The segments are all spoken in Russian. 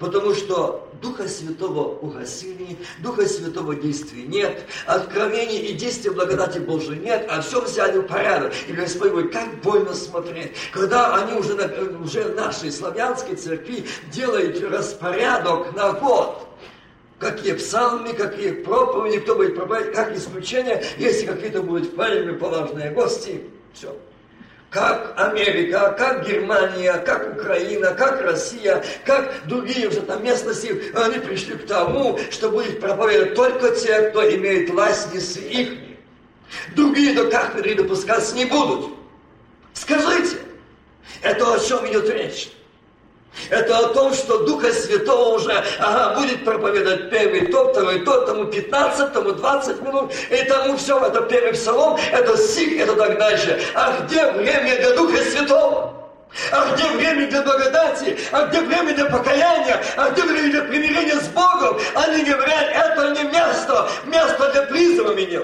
Потому что Духа Святого угасили, Духа Святого действий нет, откровений и действия благодати Божией нет, а все взяли в порядок. И Господь говорит, как больно смотреть, когда они уже, уже нашей славянской церкви делают распорядок на год какие псалмы, какие проповеди, кто будет проповедовать, как исключение, если какие-то будут правильные, поважные гости. Все как Америка, как Германия, как Украина, как Россия, как другие уже там местности, они пришли к тому, что будет проповедовать только те, кто имеет власть несы их. Другие до кафедры допускаться не будут. Скажите, это о чем идет речь? Это о том, что Духа Святого уже ага, будет проповедовать первый, то, второй, то, тому 15, тому 20 минут, и тому все, это первый псалом, это стих, это так дальше. А где время для Духа Святого? А где время для благодати? А где время для покаяния? А где время для примирения с Богом? Они говорят, это не место, место для призыва меня.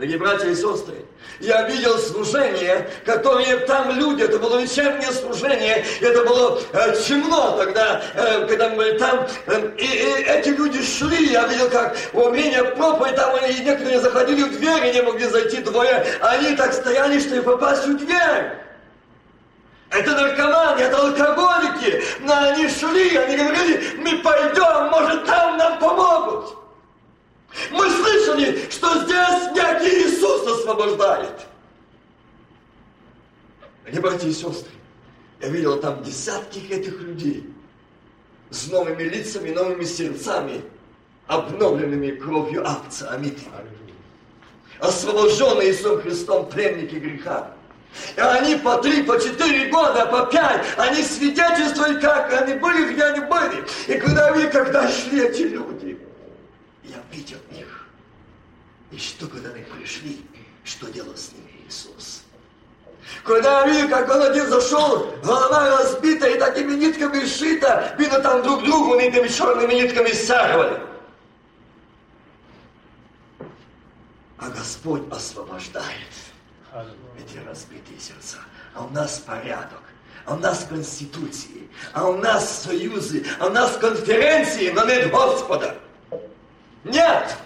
Дорогие братья и сестры, я видел служение, которые там люди, это было вечернее служение, это было э, темно тогда, э, когда мы были там, э, и, и эти люди шли, я видел, как во время проповеди там и некоторые заходили в дверь и не могли зайти двое, они так стояли, чтобы попасть в дверь. Это наркоманы, это алкоголики, но они шли, они говорили, мы пойдем, может там нам помогут. Мы слышали, что здесь некий Иисус освобождает. Они, братья и сестры, я видел там десятки этих людей с новыми лицами, новыми сердцами, обновленными кровью акция. Аминь. Освобожденные Иисусом Христом пленники греха. И они по три, по четыре года, по пять, они свидетельствуют, как они были, где они были. И когда вы, когда шли эти люди, я видел их. И что, когда они пришли, что делал с ними Иисус? Когда я видел, как он один зашел, голова разбита и такими нитками сшита, видно там друг другу этими черными нитками стягивали. А Господь освобождает эти разбитые сердца. А у нас порядок, а у нас конституции, а у нас союзы, а у нас конференции, но нет Господа. Нет!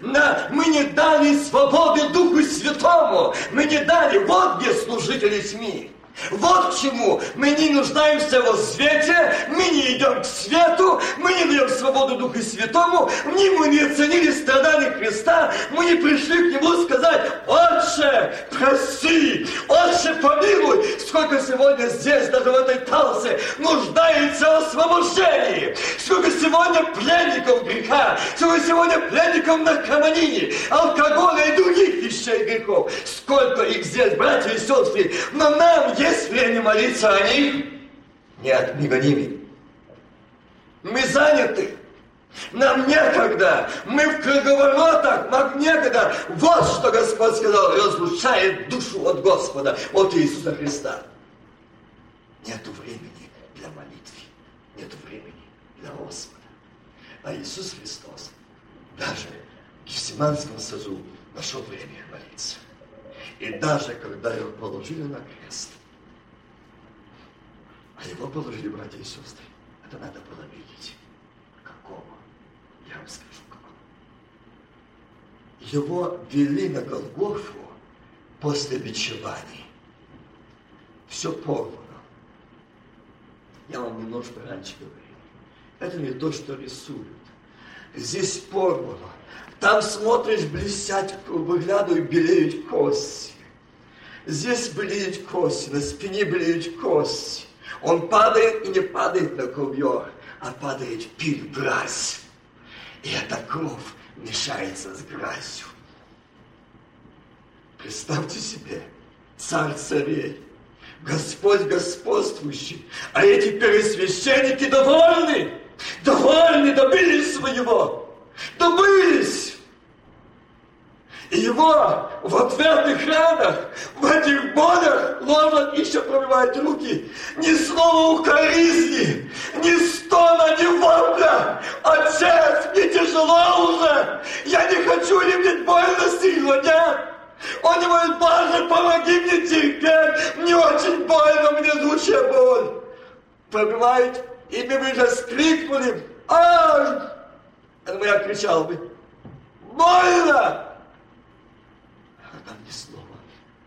На, мы не дали свободы Духу Святому. Мы не дали. Вот где служители СМИ. Вот чему. Мы не нуждаемся во свете, мы не идем к свету, мы не даем свободу Духу Святому, мы, мы не оценили страдания Христа, мы не пришли к Нему сказать, Отче, прости, Отче, помилуй, сколько сегодня здесь, даже в этой талсе, нуждается в освобождении, сколько сегодня пленников греха, сколько сегодня пленников наркомании, алкоголя и других вещей грехов, сколько их здесь, братья и сестры, но нам есть есть время молиться о них? Нет, не гоними. Мы заняты. Нам некогда. Мы в круговоротах. Нам некогда. Вот что Господь сказал. Разлучает душу от Господа, от Иисуса Христа. Нету времени для молитвы. Нету времени для Господа. А Иисус Христос даже в Гефсиманском сазу нашел время молиться. И даже когда его положили на крест, а его положили братья и сестры. Это надо было видеть. Какого? Я вам скажу, какого. Его вели на Голгофу после бичеваний. Все порвано. Я вам немножко раньше говорил. Это не то, что рисуют. Здесь порвано. Там смотришь, блестят, выглядывают, белеют кости. Здесь блеют кости, на спине блеют кости. Он падает и не падает на ковер, а падает в грязь. И эта кровь мешается с грязью. Представьте себе, царь царей, Господь господствующий, а эти первосвященники довольны, довольны, добились своего, добылись. Его в ответных ранах, в этих болях ложат еще пробивают руки. Ни слова укоризни, ни стона, ни вопля. Отец, мне тяжело уже. Я не хочу иметь больно нет. Он говорит, Боже, помоги мне терпеть. Мне очень больно, мне жгучая боль. Пробивает и мы бы же скрикнули, бы я кричал бы, больно! Там ни слова,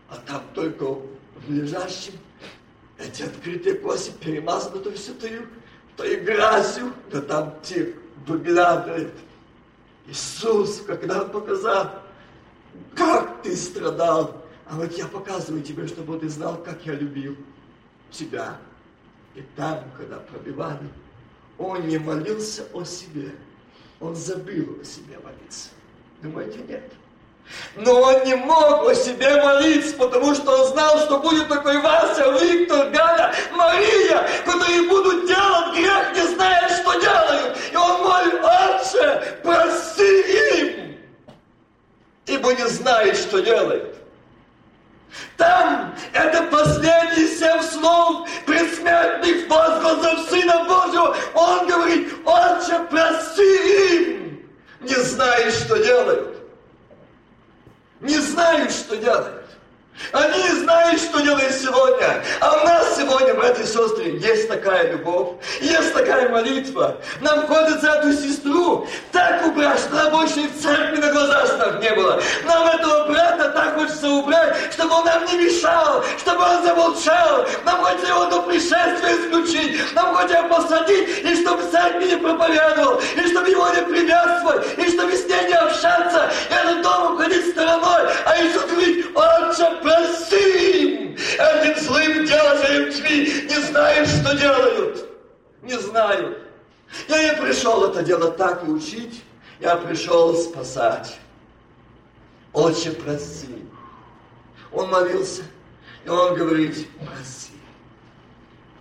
а там только в лежащем эти открытые кости перемазаны то все тою, то и грязью, да там тих выглядывает. Иисус, когда Он показал, как ты страдал, а вот я показываю тебе, чтобы ты знал, как я любил тебя. И там, когда пробивали, он не молился о себе, он забыл о себе молиться. Думаете, нет? Но он не мог о себе молиться, потому что он знал, что будет такой Вася, Виктор, Галя, Мария, которые будут делать грех, не зная, что делают. И он молит, Отче, прости им, ибо не знает, что делает. Там это последние семь слов предсмертных возгласов Сына Божьего. Он говорит, Отче, прости им, не знаешь, что делают. Не знают, что делают. Они знают, что делать сегодня. А у нас сегодня, братья и сестры, есть такая любовь, есть такая молитва. Нам хочется эту сестру так убрать, что она больше в церкви на глазах ставь не было. Нам этого брата так хочется убрать, чтобы он нам не мешал, чтобы он замолчал. Нам хочется его до пришествия исключить. Нам хочется его посадить, и чтобы церкви не проповедовал, и чтобы его не приветствовать, и чтобы с ней не общаться, и этот дом уходить стороной. А Иисус говорит, отче, прости этим злым делателям тьмы, не знают, что делают. Не знают. Я не пришел это дело так и учить, я пришел спасать. Отче, прости. Он молился, и он говорит, прости.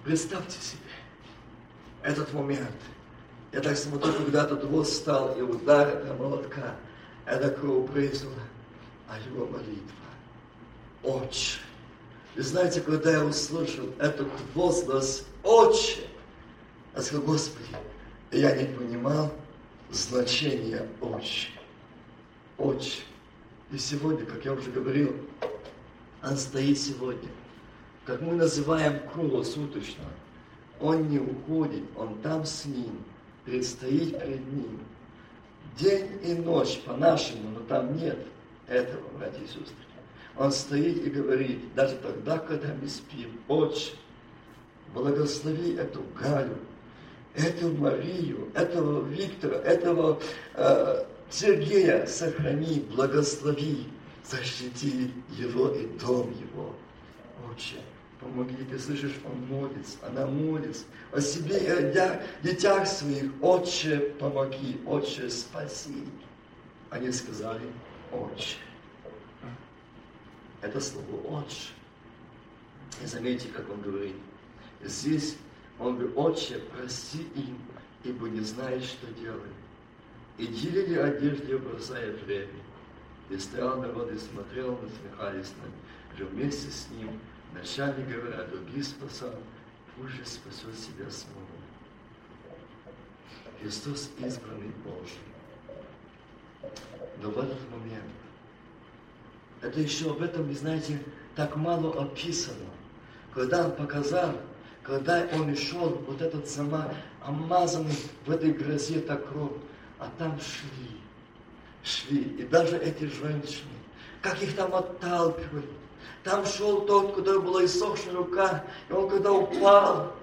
Представьте себе этот момент. Я так смотрю, когда этот воз стал, и удар этого молотка, это кровь брызнула, а его молитва. Отче. И знаете, когда я услышал этот возглас Отче, я сказал, Господи, я не понимал значения Отче. Отче. И сегодня, как я уже говорил, он стоит сегодня. Как мы называем круглосуточно. Он не уходит, он там с ним, предстоит перед ним. День и ночь по-нашему, но там нет этого, братья и сестры. Он стоит и говорит, даже тогда, когда мы спим, Отче, благослови эту Галю, эту Марию, этого Виктора, этого э, Сергея, сохрани, благослови, защити его и дом его. Отче, помоги, ты слышишь, он молится, она молится о себе и о детях своих. Отче, помоги, Отче, спаси. Они сказали, Отче это слово «отче». И заметьте, как он говорит. Здесь он говорит, «Отче, прости им, ибо не знаешь, что делают». И делили одежды, бросая время. И стоял народ и смотрел, насмехались над же вместе с ним. Начальник говоря, другие спасал, пусть же спасет себя самого. Христос избранный Божий. Но в этот момент это еще об этом, вы знаете, так мало описано. Когда он показал, когда он шел, вот этот сама омазанный в этой грозе так кровь, а там шли, шли, и даже эти женщины, как их там отталкивали. Там шел тот, куда была иссохшая рука, и он когда упал,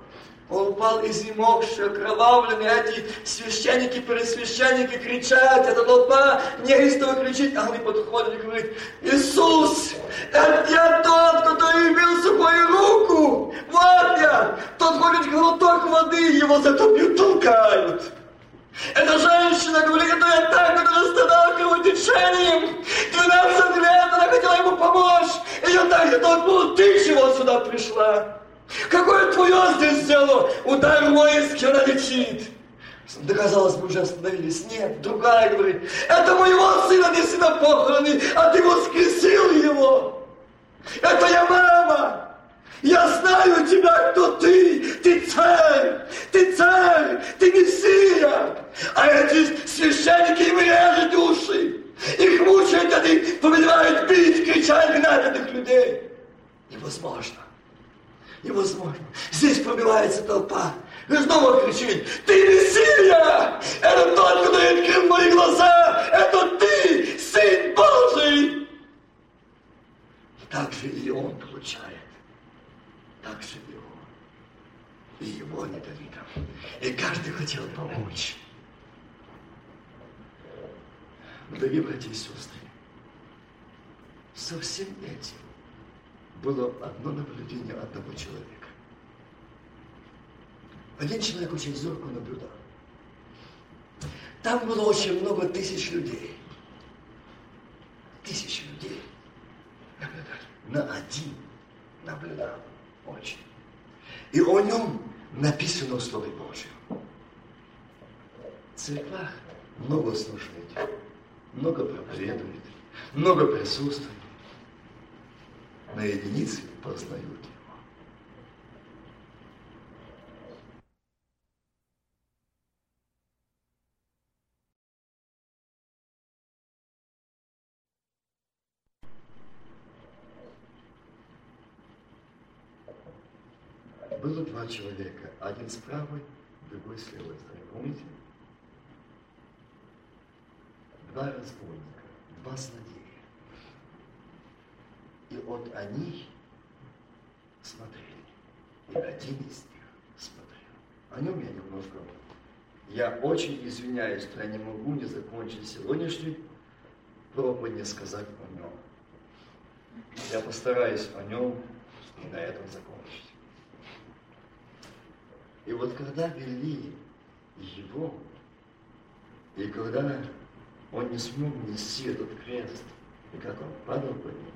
он упал изнемогший, окровавленный, а эти священники, пересвященники кричат, это толпа неистовый кричит, а они подходят и говорят, Иисус, это я тот, который бил сухую руку, вот я, тот ходит глоток воды, его зато бьют, толкают. Эта женщина говорит, это я так, которая страдала кровотечением. 12 лет она хотела ему помочь. Ее так же толкнул, ты чего сюда пришла? Какое твое здесь дело? Удар воинский, она лечит. Да, казалось бы, уже остановились. Нет, другая говорит, это моего сына неси на похороны, а ты воскресил его. Это я мама. Я знаю тебя, кто ты. Ты царь, ты царь, ты мессия. А эти священники им режут души. Их мучают, они повелевают бить, кричать, гнать этих людей. Невозможно. Невозможно. Здесь пробивается толпа. И снова кричит, ты Мессия! Это тот, кто открыл мои глаза! Это ты, Сын Божий! Так же и он получает. Так же и он. И его недовидом. И каждый хотел помочь. Дорогие братья и сестры, со всем этим было одно наблюдение одного человека. Один человек очень зорко наблюдал. Там было очень много тысяч людей. Тысячи людей наблюдали. На один наблюдал очень. И о нем написано в Слове Божьем. В церквах много слушает, много проповедует, много присутствует на единицы познают его. Было два человека, один с правой, другой с левой стороны. Помните? Два разбойника, два злодея. И вот они смотрели. И один из них смотрел. О нем я немножко... Я очень извиняюсь, что я не могу не закончить сегодняшний проповедь, не сказать о нем. Я постараюсь о нем и на этом закончить. И вот когда вели его, и когда он не смог нести этот крест, и как он падал по нему,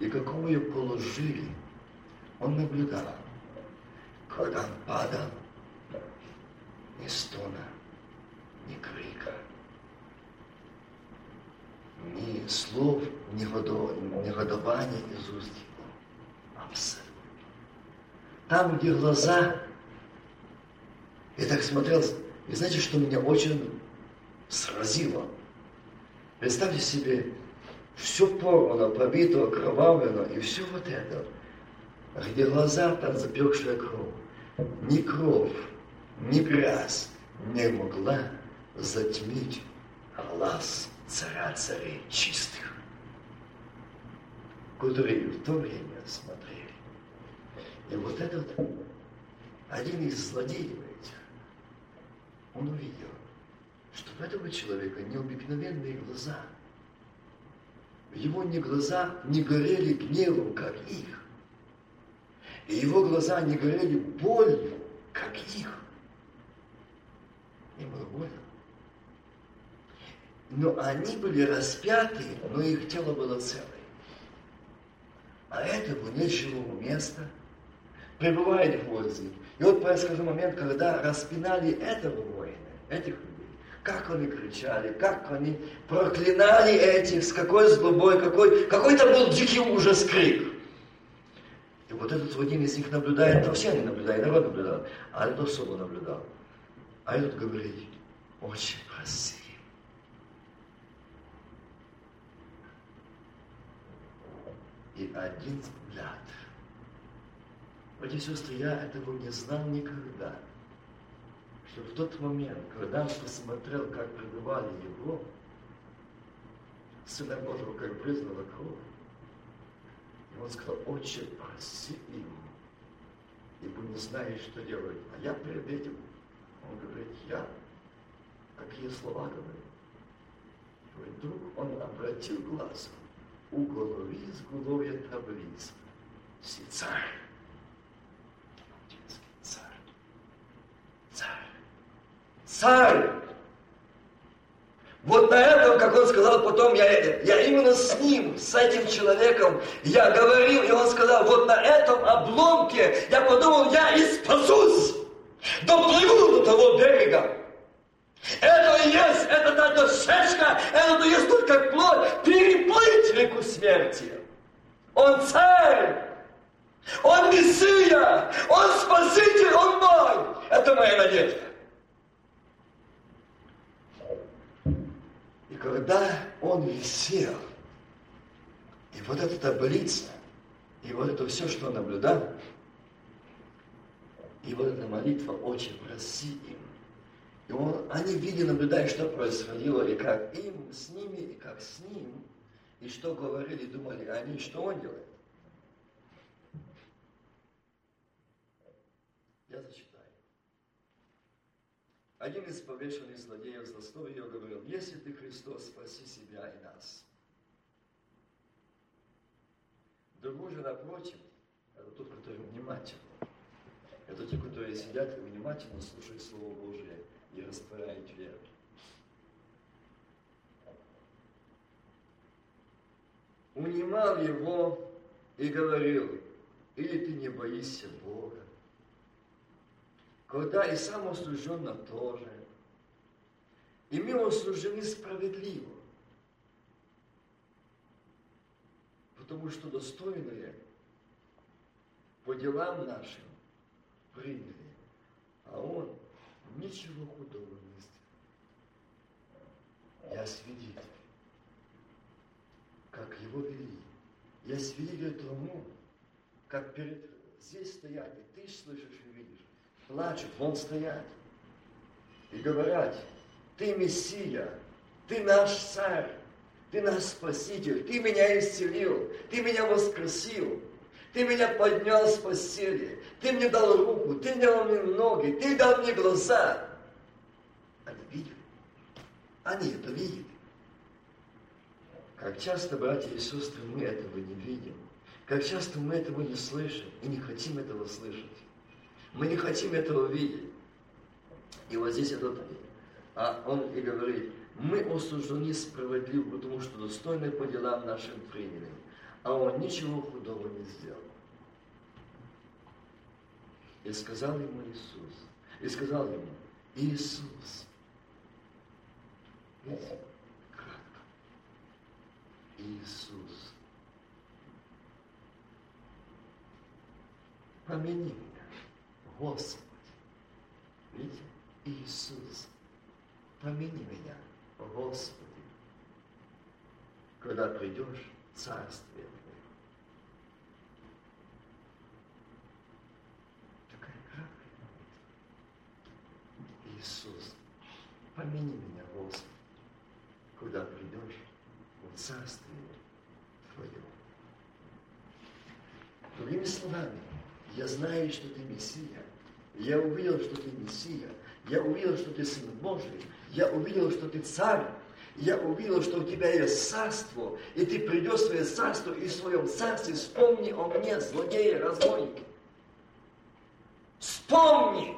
и какого ее положили, он наблюдал. Когда он падал, ни стона, ни крика, ни слов, ни негодования из уст его. Абсолютно. Там, где глаза, я так смотрел, и знаете, что меня очень сразило? Представьте себе, все порвано, побито, окровавлено, и все вот это. Где глаза, там запекшая кровь. Ни кровь, ни грязь не могла затмить глаз царя царей чистых, которые в то время смотрели. И вот этот один из злодеев этих, он увидел, что у этого человека необыкновенные глаза – его ни глаза не горели гневом, как их. И его глаза не горели болью, как их. Им было больно. Но они были распяты, но их тело было целое. А этому живого места, пребывает в воздухе. И вот происходил момент, когда распинали этого воина, этих как они кричали, как они проклинали этих, с какой злобой, какой, какой-то был дикий ужас крик. И вот этот вот один из них наблюдает, то все они наблюдают, народ наблюдал, а этот особо наблюдал. А этот говорит, очень красив. И один взгляд. Братья и сестры, я этого не знал никогда что в тот момент, когда он посмотрел, как пребывали его, Сына Божьего, как брызнула кровь, и он сказал, отче, прости им, ибо не знаешь, что делать. А я перед этим, он говорит, я, какие слова говорит. И вдруг он обратил глаз у головы с голове таблиц. Си царь. Царь. Царь царь. Вот на этом, как он сказал потом, я, я именно с ним, с этим человеком, я говорил, и он сказал, вот на этом обломке я подумал, я и спасусь, доплыву до того берега. Это и есть, это та дощечка, это и есть только плоть, переплыть реку смерти. Он царь, он Мессия, он Спаситель, он мой. Это моя надежда. Когда он висел, и вот эта таблица, и вот это все, что он наблюдал, и вот эта молитва очень проси им. И он, они видели, наблюдая, что происходило, и как им, с ними, и как с ним, и что говорили, думали они, что он делает. Я зачитаю. Один из повешенных злодеев злословия ее говорил, если ты Христос, спаси себя и нас. Другой же напротив, это тот, который внимательный. Это те, которые сидят и внимательно слушают Слово Божие и растворяют веру. Унимал его и говорил, или ты не боишься Бога, когда и сам осужденно тоже, и мы осуждены справедливо, потому что достойные по делам нашим приняли, а он ничего худого не сделал. Я свидетель, как его вели. Я свидетель тому, как перед здесь стоять, и ты слышишь и видишь, плачут, вон стоять и говорят, ты Мессия, ты наш царь, ты наш Спаситель, ты меня исцелил, ты меня воскресил, ты меня поднял с постели, ты мне дал руку, ты мне дал мне ноги, ты дал мне глаза. Они видели, они это видели. Как часто, братья и сестры, мы этого не видим. Как часто мы этого не слышим и не хотим этого слышать. Мы не хотим этого видеть. И вот здесь этот, а он и говорит, мы осуждены справедливо, потому что достойны по делам нашим приняли, а он ничего худого не сделал. И сказал ему Иисус, и сказал ему, Иисус, видите, кратко, Иисус, помяни. Господи. Видите? Иисус, помяни меня, Господи, когда придешь Царствие Твое. Такая краткая молитва. Иисус, помяни меня, Господи, когда придешь Царствие Твое. Другими словами, я знаю, что ты Мессия. Я увидел, что ты Мессия. Я увидел, что ты Сын Божий. Я увидел, что ты Царь. Я увидел, что у тебя есть царство, и ты придешь в свое царство, и в своем царстве вспомни о мне, злодеи, разбойники. Вспомни!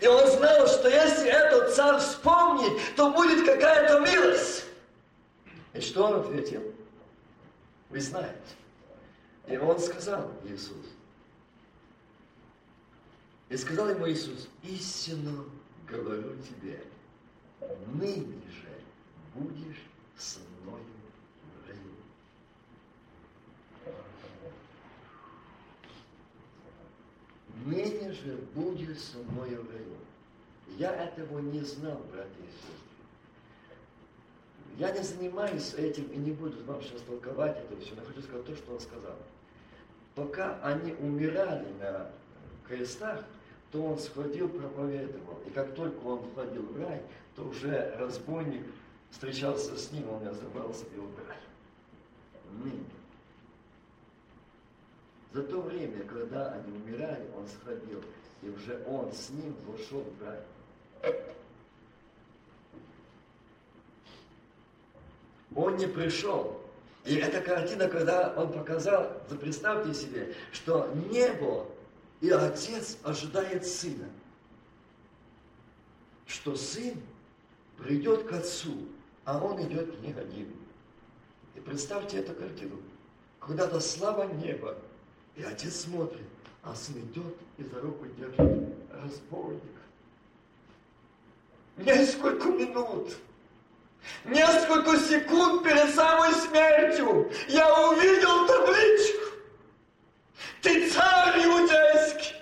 И он знал, что если этот царь вспомнит, то будет какая-то милость. И что он ответил? Вы знаете. И он сказал, Иисус, и сказал ему Иисус, истинно говорю тебе, ныне же будешь со мною в раю. Ныне же будешь со мною в раю. Я этого не знал, братья и сестры. Я не занимаюсь этим и не буду вам сейчас толковать это все, но хочу сказать то, что он сказал. Пока они умирали на крестах, то он сходил, проповедовал. И как только он входил в рай, то уже разбойник встречался с ним, он забрался в его рай. Ныне. За то время, когда они умирали, он сходил, и уже он с ним вошел в рай. Он не пришел. И эта картина, когда он показал, представьте себе, что небо и отец ожидает сына. Что сын придет к отцу, а он идет ним один. И представьте эту картину. Когда-то слава неба, и отец смотрит, а сын идет и за руку держит разбойник. Несколько минут, несколько секунд перед самой смертью я увидел табличку. Ты царь иудейский!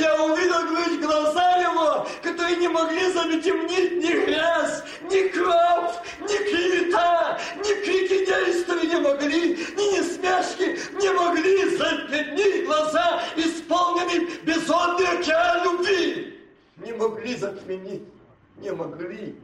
Я увидел ключ глаза его, которые не могли затемнить ни грязь, ни кровь, ни клевета, ни крики действия не могли, ни несмешки не могли затемнить глаза, исполненные безумной океан любви. Не могли затменить, не могли.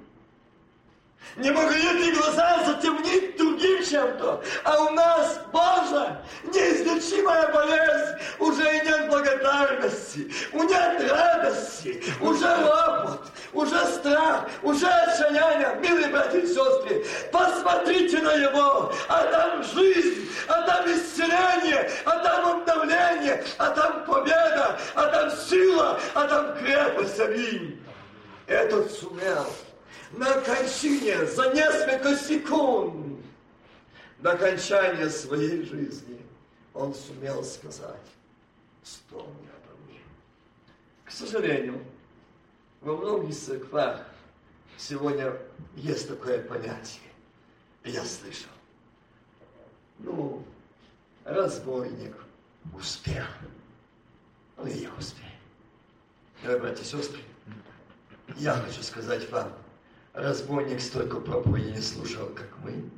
Не могли эти глаза затемнить другим чем-то. А у нас, Боже, неизлечимая болезнь. Уже и нет благодарности, у нет радости, уже ропот, уже страх, уже отчаяние. Милые братья и сестры, посмотрите на его, а там жизнь, а там исцеление, а там обновление, а там победа, а там сила, а там крепость. Аминь. Этот сумел на кончине за несколько секунд до окончания своей жизни он сумел сказать, вспомни обо мне. К сожалению, во многих церквах сегодня есть такое понятие. Я слышал. Ну, разбойник успел. Ну и я успею. Дорогие братья и сестры, я хочу сказать вам, Разбойник столько проповедей не слушал, как мы.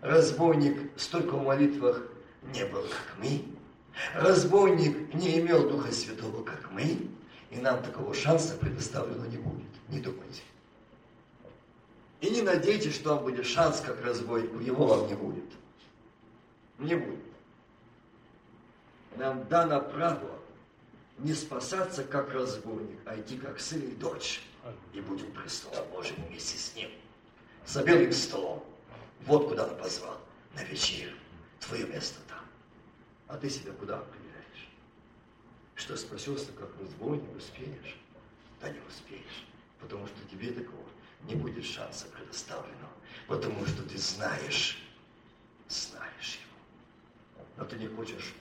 Разбойник столько в молитвах не был, как мы. Разбойник не имел Духа Святого, как мы. И нам такого шанса предоставлено не будет. Не думайте. И не надейтесь, что вам будет шанс, как разбойнику. Его вам не будет. Не будет. Нам дано право не спасаться как разбойник, а идти как сын и дочь и будем престолом Божьим вместе с Ним. За белым столом. Вот куда Он позвал. На вечер. Твое место там. А ты себя куда определяешь? Что спасешься как разбойник, успеешь? Да не успеешь. Потому что тебе такого не будет шанса предоставлено. Потому что ты знаешь, знаешь его. Но ты не хочешь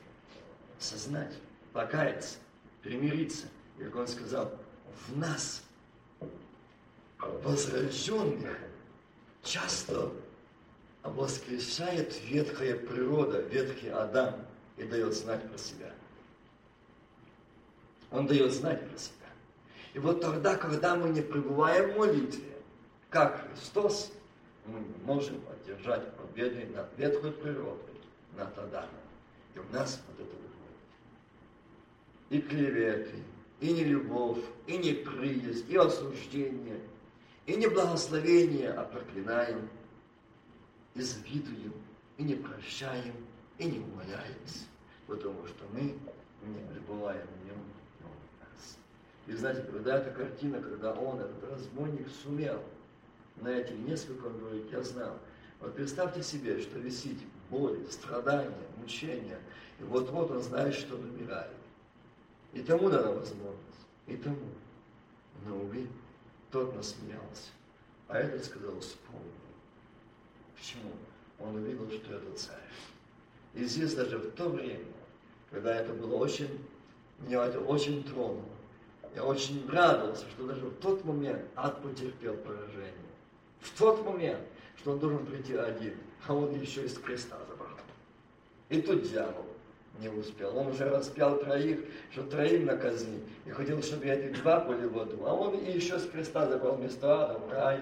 сознать, покаяться, примириться. Как он сказал, в нас возрожденных часто воскрешает ветхая природа, ветхий Адам и дает знать про себя. Он дает знать про себя. И вот тогда, когда мы не пребываем в молитве, как Христос, мы не можем одержать победы над ветхой природой, над Адамом. И у нас вот это выходит. И клеветы, и нелюбовь, и неприязнь, и осуждение – и не благословение, а проклинаем, и завидуем, и не прощаем, и не умоляемся, потому что мы не пребываем в нем. И знаете, когда эта картина, когда он, этот разбойник, сумел на эти несколько, он говорит, я знал. Вот представьте себе, что висит боль, страдания, мучения, и вот-вот он знает, что он умирает. И тому дана возможность, и тому. Но, увы, тот насмеялся. А этот сказал, вспомни. Почему? Он увидел, что это царь. И здесь даже в то время, когда это было очень, меня это очень тронуло. Я очень радовался, что даже в тот момент ад потерпел поражение. В тот момент, что он должен прийти один, а он еще из креста забрал. И тут дьявол не успел. Он уже распял троих, что троим на казни. И хотел, чтобы эти два были в аду. А он и еще с креста забрал место ада в рай.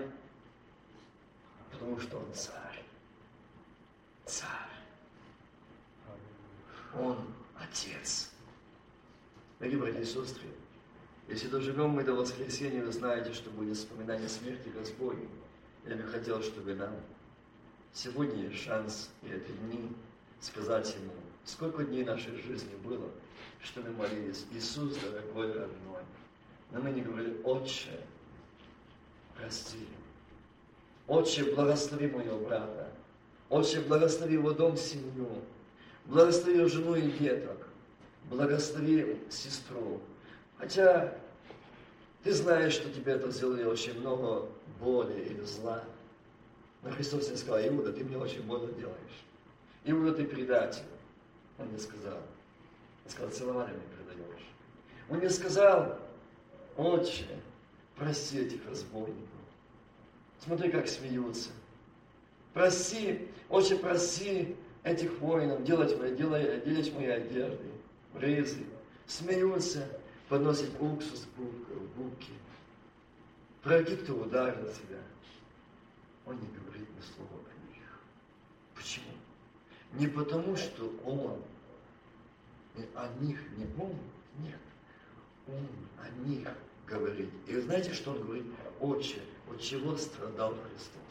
Потому что он царь. Царь. Он отец. Дорогие братья и сестры, если доживем мы до воскресенья, вы знаете, что будет вспоминание смерти Господней. Я бы хотел, чтобы нам сегодня есть шанс и эти дни сказать Ему, сколько дней нашей жизни было, что мы молились, Иисус, дорогой родной. Но мы не говорили, Отче, прости. Отче, благослови моего брата. Отче, благослови его дом, семью. Благослови жену и деток. Благослови сестру. Хотя ты знаешь, что тебе это сделали очень много боли или зла. Но Христос не сказал, Иуда, ты мне очень больно делаешь. И вот ты предатель. Он не сказал. Он сказал, целованиями предаешь. Он не сказал, отче, прости этих разбойников. Смотри, как смеются. Прости, отче, прости этих воинов, делать мои, делать, делать мои одежды, рызы. Смеются, подносят уксус в булки. Враги, кто ударил тебя. Он не говорит ни слова? Не потому, что он о них не помнит, нет. них говорить. И знаете, что он говорит? Отче, от чего страдал Христос?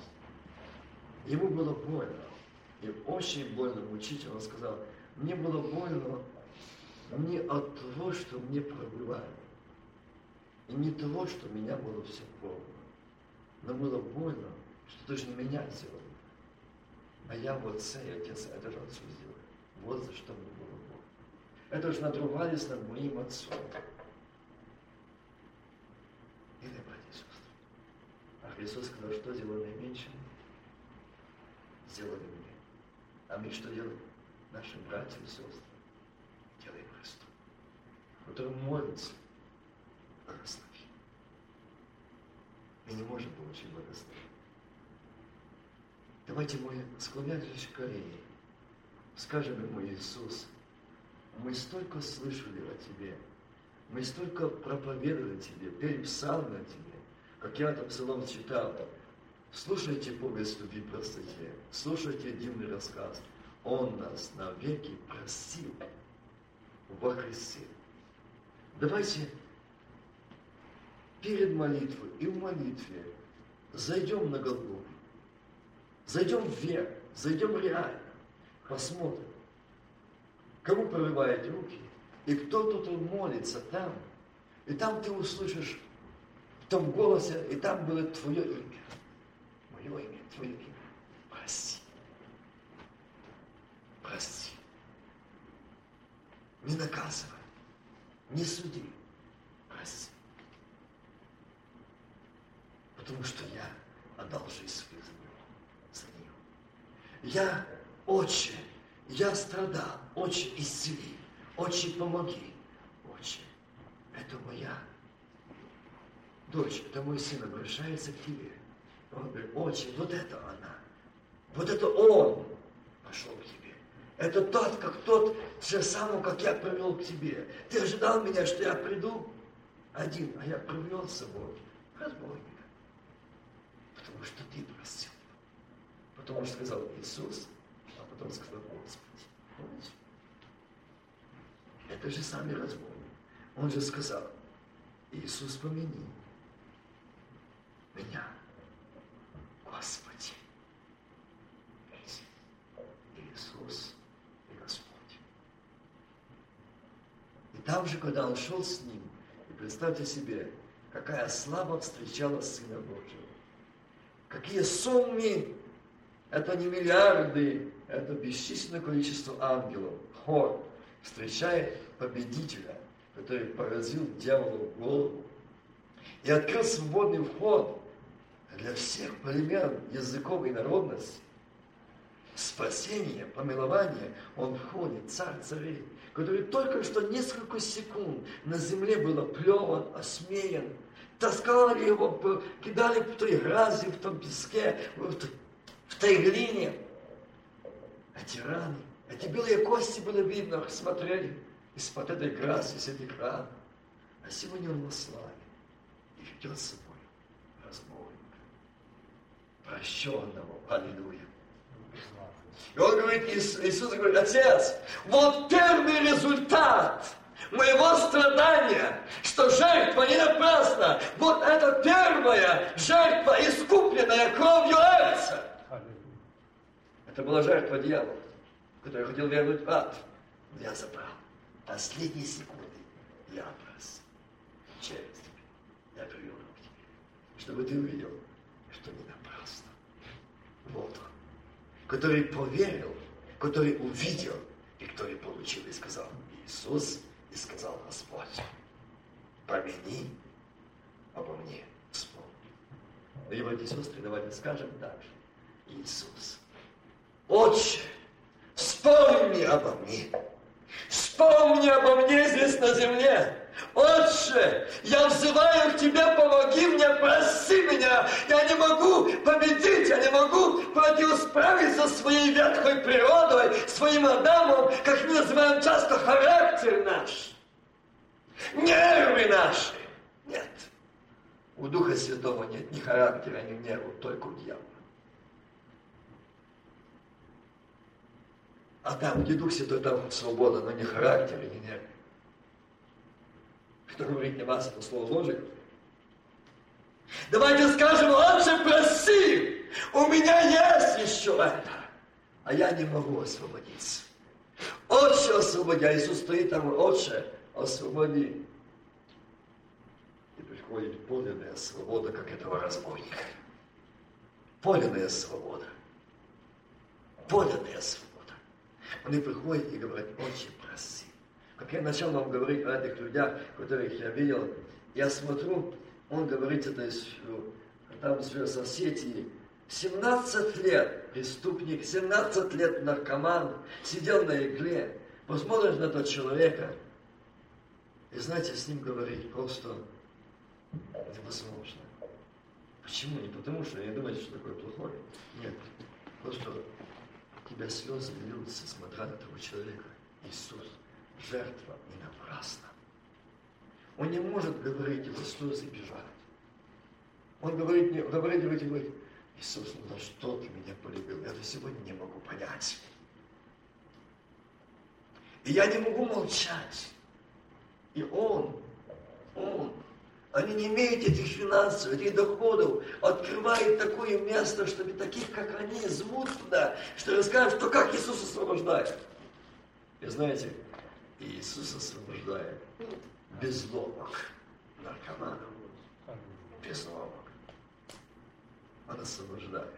Ему было больно. И очень больно мучительно он сказал, мне было больно не от того, что мне пробивали, и не того, что меня было все полно. Но было больно, что ты же не меня сделал, а я вот цей отец, это же отцу сделал. Вот за что мне было больно. Это же надругались над моим отцом. Или, братья и сестры, а Христос сказал, что делал наименьшим, сделали мне. А мы что делаем? Нашим братьям и сестрам делаем Христу, который молится, благослови. Мы не можем получить благословение. Давайте мы, склонявшись к колени, скажем ему, Иисус, мы столько слышали о Тебе, мы столько проповедовали Тебе, пели псалмы о Тебе, как я там псалом читал. Слушайте повесть любви простоте, слушайте дивный рассказ. Он нас навеки простил во Христе. Давайте перед молитвой и в молитве зайдем на Голгофу, зайдем вверх, зайдем реально, посмотрим, кому прорывает руки, и кто тут молится там, и там ты услышишь в том голосе, и там будет твое имя. Мое имя, твое имя. Прости. Прости. Не наказывай. Не суди. Прости. Потому что я отдал жизнь свою за него. За нее. Я, отче, я страдал. Отче, исцели. Отче, помоги. Отче, это моя дочь, это мой сын обращается к тебе. Он говорит, отче, вот это она. Вот это он пошел к тебе. Это тот, как тот же самый, как я привел к тебе. Ты ожидал меня, что я приду один, а я привел с собой разбойника. Потому что ты простил. Потому что сказал Иисус, а потом сказал Господи. Помните? Это же самый разбойник. Он же сказал, Иисус, помяни меня, Господи. Иисус и Господь. И там же, когда он шел с ним, и представьте себе, какая слава встречала Сына Божьего. Какие суммы, это не миллиарды, это бесчисленное количество ангелов, хор, встречает победителя, который поразил дьяволу голову. И открыл свободный вход для всех племен, языков и народностей. Спасение, помилование, он входит, царь царей, который только что несколько секунд на земле был оплеван, осмеян, таскали его, кидали в той грязи, в том песке, в, в той глине. Эти раны, эти белые кости было видно, смотрели из-под этой грязи, с этих ран. А сегодня он во славе и ведет с собой разбойника, прощенного. Аллилуйя. И он говорит, Иисус говорит, Отец, вот первый результат моего страдания, что жертва не напрасна. Вот это первая жертва, искупленная кровью Эльца. Это была жертва дьявола, который хотел вернуть в ад. Я забрал. Последние секунды я образ через тебя. Я привел его к тебе, чтобы ты увидел, что не напрасно. Вот он который поверил, который увидел, и который получил, и сказал Иисус, и сказал Господь, помяни обо мне, вспомни. И, братья и сестры, давайте скажем так же. Иисус, Отче, вспомни обо мне. Вспомни обо мне здесь на земле. Отче, я взываю к Тебе, помоги мне, прости меня. Я не могу победить, я не могу противосправиться своей ветхой природой, своим Адамом, как мы называем часто характер наш. Нервы наши. Нет. У Духа Святого нет ни характера, ни нервов, только у дьявола. А там, где Дух Святой, там свобода, но не характер и не нервы. кто говорит не вас, это Слово Божие. Давайте скажем, лучше проси, у меня есть еще это, а я не могу освободиться. Отче, освободи, а Иисус стоит там, Отче, освободи. И приходит подлинная свобода, как этого разбойника. Подлинная свобода. Подлинная свобода. Он и приходит и говорит, Отче, проси. Как я начал вам говорить о этих людях, которых я видел, я смотрю, он говорит это там с Осетии, 17 лет преступник, 17 лет наркоман, сидел на игле. Посмотришь на этого человека, и знаете, с ним говорить просто невозможно. Почему? Не потому, что я думаю, что такое плохое. Нет. Просто тебя слезы льются, смотря на этого человека. Иисус, жертва не напрасна. Он не может говорить, его слезы бежать. Он говорит, не, говорит, говорит, говорит, Иисус, ну за что ты меня полюбил? Я до сегодня не могу понять. И я не могу молчать. И он, он, они не имеют этих финансов, этих доходов, открывает такое место, чтобы таких, как они, зовут туда, что расскажут, что как Иисус освобождает. И знаете, Иисус освобождает без ломок наркоманов, без ломок. Он освобождает.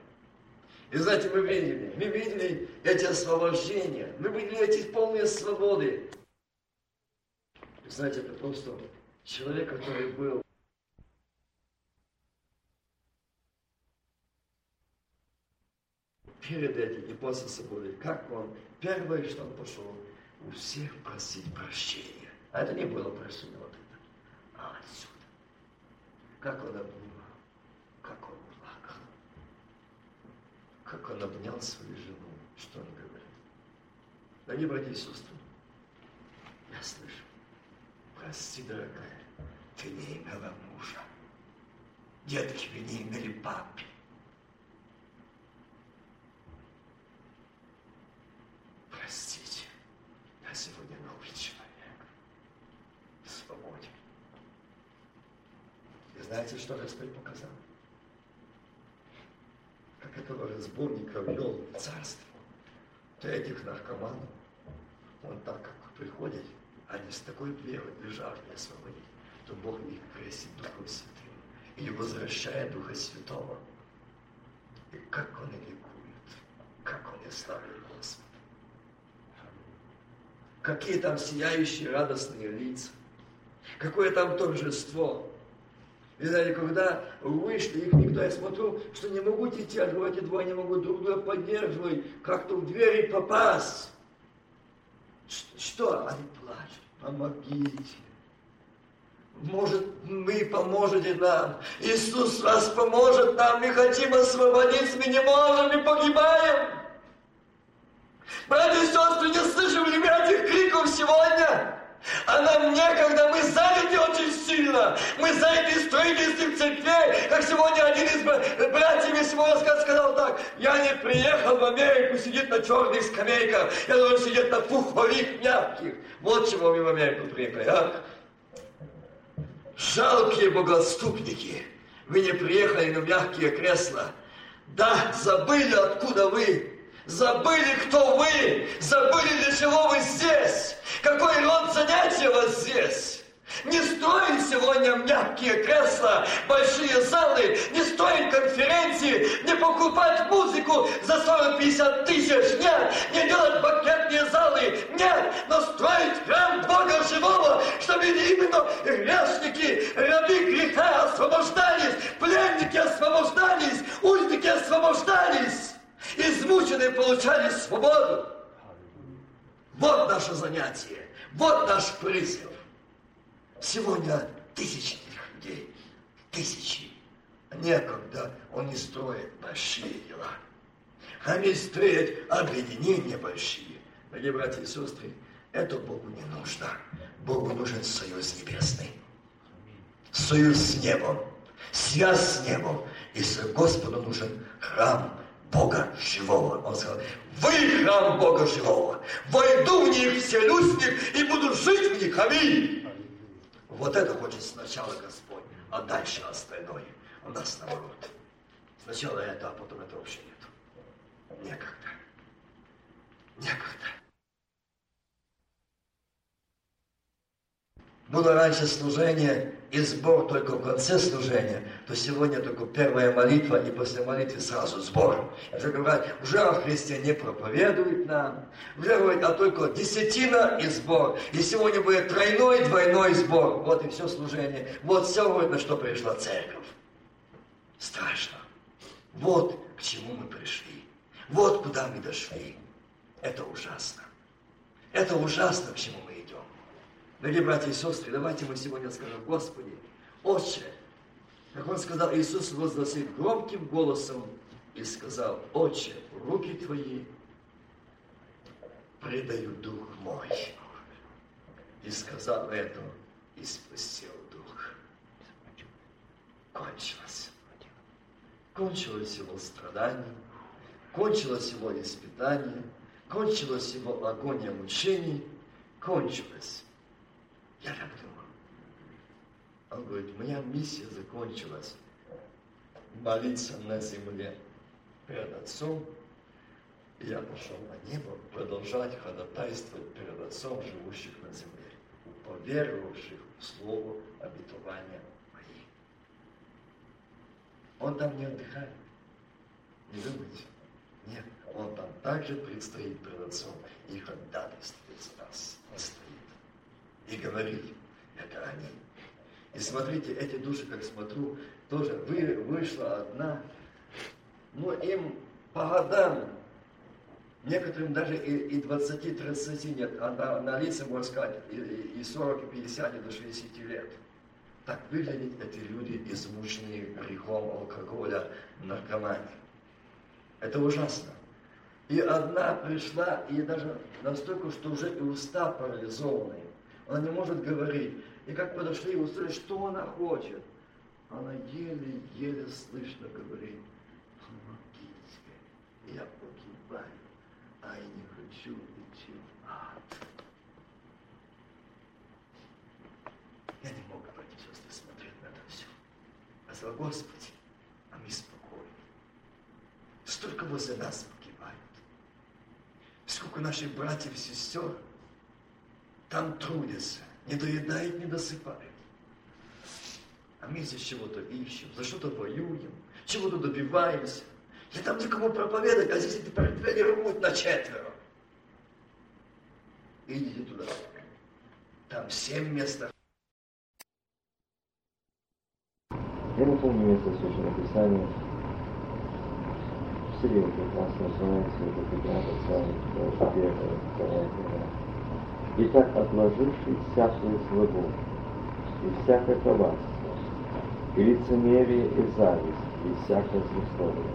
И знаете, мы видели, мы видели эти освобождения, мы видели эти полные свободы. И знаете, это просто человек, который был перед этим и после свободы, как он, первое, что он пошел, у всех просить прощения. А это не было прощения вот это, а отсюда. Как он обнимал, как он плакал, как он обнял свою жену, что он говорит. Дорогие братья и сестры, я слышу, прости, дорогая, ты не имела мужа. Детки вы не имели папы. Простите, я сегодня новый человек. Свободен. И знаете, что Господь показал? Как этого разбойника ввел в царство. То этих наркоманов, он так как приходит, они с такой не освободить, то Бог их крестит Духом Святым или возвращает Духа Святого. И как он ликует, как он и славит Господа. Какие там сияющие радостные лица, какое там торжество. И знаете, когда вышли, их никто, я смотрю, что не могут идти, а эти двое не могут друг друга поддерживать, как-то в двери попасть. Что? Они плачут. Помогите. Может, вы поможете нам. Иисус вас поможет нам. Мы хотим освободиться, мы не можем, мы погибаем. Братья и сестры, не слышим ли мы этих криков сегодня? А нам некогда, мы заняты очень сильно. Мы заняты строительством церквей. Как сегодня один из братьев из моего сказал так. Я не приехал в Америку сидеть на черных скамейках. Я должен сидеть на пуховых мягких. Вот чего мы в Америку приехали, а? Жалкие богоступники. Вы не приехали на мягкие кресла. Да, забыли, откуда вы. Забыли, кто вы. Забыли, для чего вы здесь. Какой род занятия у вас здесь? Не строить сегодня мягкие кресла, большие залы, не строить конференции, не покупать музыку за 40-50 тысяч, нет, не делать банкетные залы, нет, но строить храм Бога живого, чтобы именно грешники, рабы греха освобождались, пленники освобождались, узники освобождались, измученные получали свободу. Вот наше занятие, вот наш призыв. Сегодня тысячи людей, тысячи. Некогда он не строит большие дела. Они строят объединения большие. Дорогие братья и сестры, это Богу не нужно. Богу нужен союз небесный. Союз с небом, связь с небом. И Господу нужен храм Бога живого. Он сказал, вы храм Бога живого. Войду в них, вселюсь в них и буду жить в них. Аминь. Вот это хочет сначала Господь, а дальше остальное. У нас наоборот. Сначала это, а потом это вообще нет. Некогда. Некогда. Было раньше служение и сбор только в конце служения, то сегодня только первая молитва, и после молитвы сразу сбор. Уже говорят, уже о Христе не проповедует нам, уже говорят, а только десятина и сбор. И сегодня будет тройной, двойной сбор. Вот и все служение. Вот все, вот на что пришла церковь. Страшно. Вот к чему мы пришли. Вот куда мы дошли. Это ужасно. Это ужасно, к чему мы. Дорогие братья и сестры, давайте мы сегодня скажем, Господи, Отче, как Он сказал, Иисус возгласил громким голосом и сказал, Отче, руки Твои предаю Дух мой. И сказал это, и спустил Дух. Кончилось. Кончилось его страдание, кончилось его испытание, кончилось его агония мучений, кончилось. Я так думал. Он говорит, моя миссия закончилась. Молиться на земле перед Отцом. И я пошел на небо продолжать ходатайствовать перед Отцом, живущих на земле, поверовавших в Слово обетования мои. Он там не отдыхает. Не думайте. Нет, он там также предстоит перед Отцом и ходатайствует за нас. Он стоит и говорить, это они. И смотрите, эти души, как смотрю, тоже вы, вышла одна, но им по годам, некоторым даже и, и 20-30 нет, а на, на лице, можно сказать, и, и 40, и 50, и до 60 лет. Так выглядят эти люди, измученные грехом алкоголя, наркомании. Это ужасно. И одна пришла, и даже настолько, что уже и уста парализованные. Она не может говорить. И как подошли и услышали, что она хочет. Она еле-еле слышно говорит, помогите, я погибаю, а я не хочу идти в ад. Я не мог, братья и сестры, смотреть на это все. Я сказал, Господи, а мы спокойны. Столько возле нас погибают. Сколько наших братьев и сестер – там трудятся, не доедают, не досыпают. А мы здесь чего-то ищем, за что-то воюем, чего-то добиваемся. Я там никому проповедовать, а здесь эти портфели рвут на четверо. Идите туда. Там семь мест. Я не помню место Священного Писания. Все прекрасно называется, это 15, 22, 1, 2, 3. Итак, отложивший всякую злобу и всякое коварство, и лицемерие, и зависть, и всякое злословие.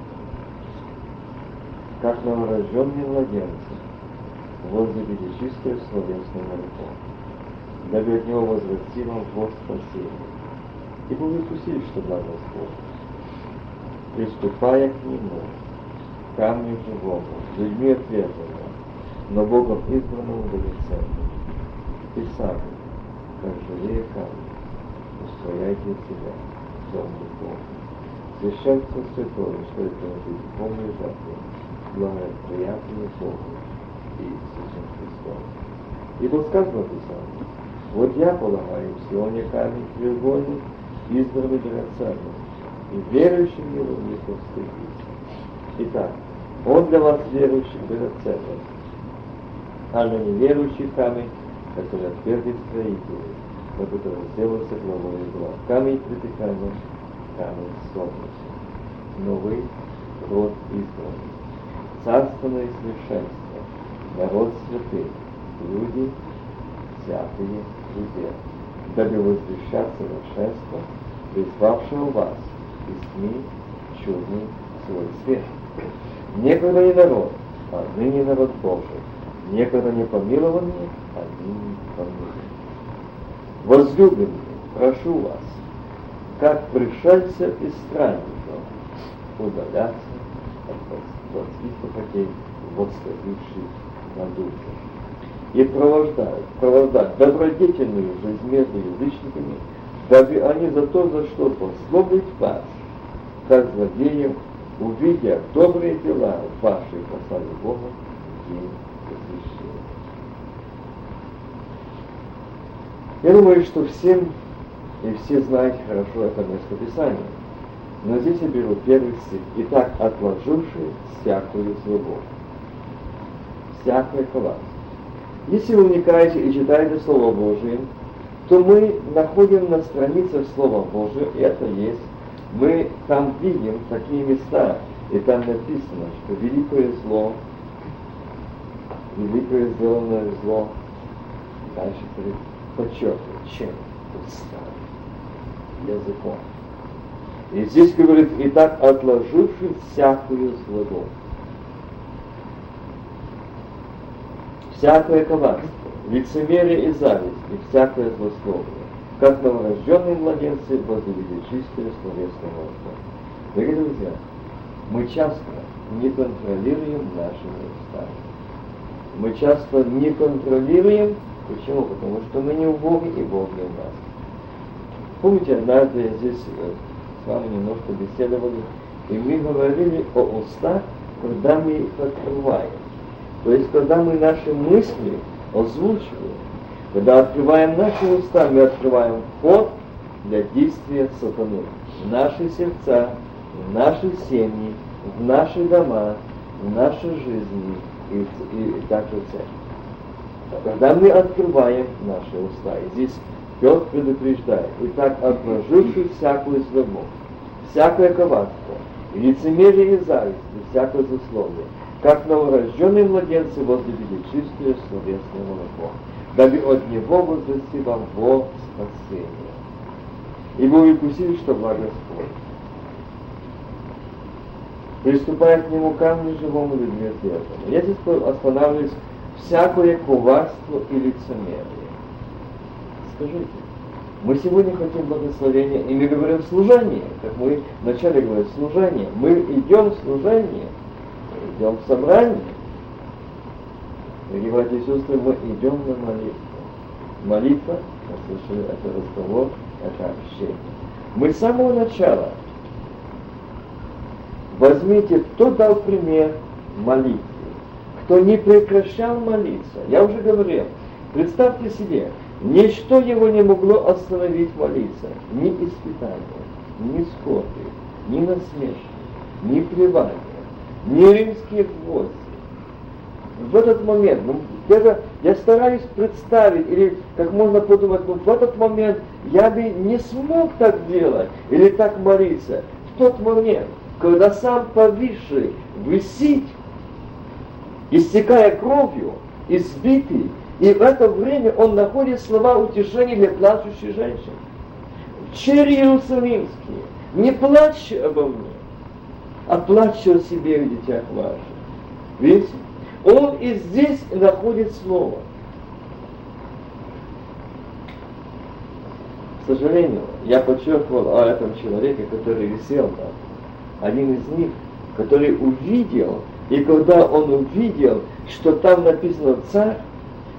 Как новорожденный младенцы, возле величистую словесную молитву, дабы от него возврати вам Бог спасения, и вы вкусили, что благо Господь. Приступая к нему, камню живому, людьми ответного, но Богом избранному до лицемного и сами, как живые камни, устрояйте себя дом духовный. Священство святое, что это быть полной жертвой, благоприятную Богу и Иисусом Христом. Ибо сказано Писание, вот я полагаю в Сионе камень треугольный, избранный драгоценным, и верующим его не постыдится. Итак, он для вас верующих драгоценным, а для неверующих камень который отвергли строители, на который сделался главой угла. Камень притыкания, камень солнца. Но род избранный, царственное совершенство, народ святый, люди, взятые друзья, дабы возвещать совершенство, призвавшего вас из тьмы чудный свой свет. Некогда не народ, а ныне народ Божий, некогда не помилованные, а ныне помилованные. Возлюбленные, прошу вас, как пришельцев и странников, удаляться от плотских похотей, восставивших на душу. и провождать, провождать добродетельную жизнь между язычниками, дабы они за то, за что послобить вас, как злодеям, увидя добрые дела ваши послали Бога и Я думаю, что всем и все знаете хорошо это место Писания. Но здесь я беру первый стих. Итак, отложивший всякую злобу, всякое коварство. Если вы вникаете и читаете Слово Божие, то мы находим на страницах Слова Божия, и это есть, мы там видим такие места, и там написано, что великое зло, великое сделанное зло, дальше подчеркивает, чем? Устами, языком. И здесь говорит, и так отложивший всякую злобу, всякое коварство, лицемерие и зависть, и всякое злословие, как новорожденные младенцы возлюбили чистое словесное молоко. Дорогие друзья, мы часто не контролируем наши устами. Мы часто не контролируем, почему? Потому что мы не в Боге и Бог не в нас. Помните, однажды я здесь э, с вами немножко беседовали, и мы говорили о устах, когда мы их открываем. То есть, когда мы наши мысли озвучиваем, когда открываем наши уста, мы открываем вход для действия сатаны. В наши сердца, в наши семьи, в наши дома, в нашей жизни и, и, и также в церкви. Когда мы открываем наши уста, и здесь Петр предупреждает, и так отложивший всякую злобу, всякое коварство, лицемерие и зависть, и всякое засловие, как новорожденные младенцы возлюбили чистое словесное молоко, дабы от него возвести вам во спасение. И вы укусили, что благо Господь. Приступая к нему камню живому людьми отверженному. Я здесь останавливаюсь всякое коварство и лицемерие. Скажите, мы сегодня хотим благословения, и мы говорим служение, как мы вначале говорили, служение. Мы идем в служение, идем в собрание. Дорогие братья и сестры, мы идем на молитву. Молитва, мы слышали, это разговор, это общение. Мы с самого начала возьмите, кто дал пример молитвы, кто не прекращал молиться. Я уже говорил, представьте себе, ничто его не могло остановить молиться. Ни испытания, ни скорби, ни насмешки, ни плевания не римские гвозди. В этот момент, ну, это я стараюсь представить, или как можно подумать, ну в этот момент я бы не смог так делать, или так молиться. В тот момент, когда сам повисший висит, истекая кровью, избитый, и в это время он находит слова утешения для плачущей женщины. Черри Иерусалимские, не плачь обо мне, а плачь о себе и детях ваших. Видите? Он и здесь находит слово. К сожалению, я подчеркивал о этом человеке, который висел там. Один из них, который увидел, и когда он увидел, что там написано «царь»,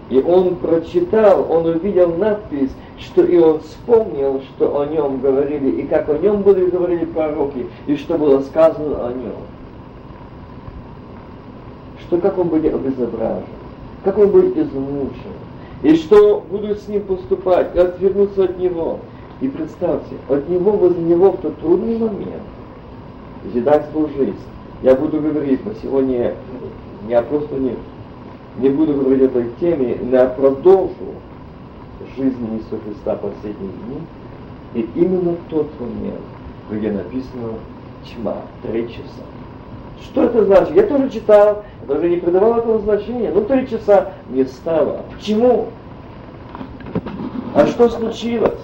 и он прочитал, он увидел надпись, что и он вспомнил, что о нем говорили, и как о нем были говорили пророки, и что было сказано о нем. Что как он будет обезображен, как он будет измучен, и что будут с ним поступать, и отвернуться от него. И представьте, от него, возле него в тот трудный момент, свою жизнь. Я буду говорить, но сегодня я просто не не буду говорить этой теме, но я продолжу жизнь Иисуса Христа последние дни. И именно тот момент, где написано тьма, три часа. Что это значит? Я тоже читал, я даже не придавал этого значения. Ну, три часа не стало. Почему? А что случилось?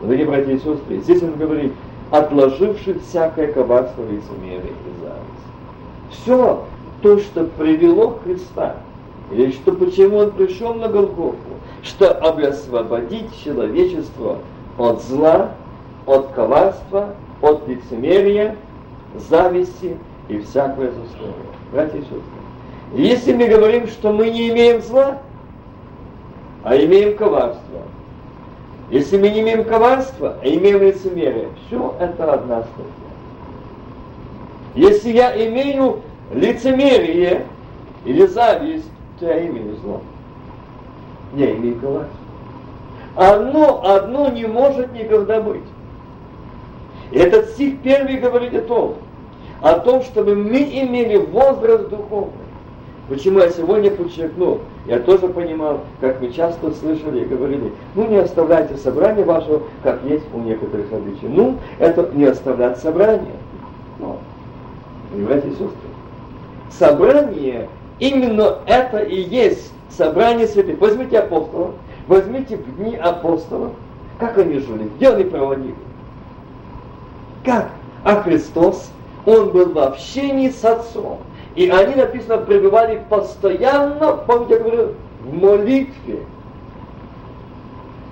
Дорогие братья и сестры, здесь он говорит, отложивший всякое коварство, и зависть. Все то, что привело Христа или что почему он пришел на Голгофу, чтобы освободить человечество от зла, от коварства, от лицемерия, зависти и всякое заслуги. Братья и сестры, если мы говорим, что мы не имеем зла, а имеем коварство. Если мы не имеем коварства, а имеем лицемерие, все это одна статья. Если я имею лицемерие или зависть, то я имею зло. Я имею коварство. Одно, одно не может никогда быть. Этот стих первый говорит о том, о том, чтобы мы имели возраст духовный. Почему я сегодня подчеркнул, я тоже понимал, как мы часто слышали и говорили, ну не оставляйте собрание вашего, как есть у некоторых обычаев. Ну, это не оставлять собрание. Понимаете, сестры? Собрание, именно это и есть собрание святых. Возьмите апостолов, возьмите в дни апостолов, как они жили, где они проводили. Как? А Христос, Он был в общении с Отцом. И они, написано, пребывали постоянно, помните, я говорю, в молитве.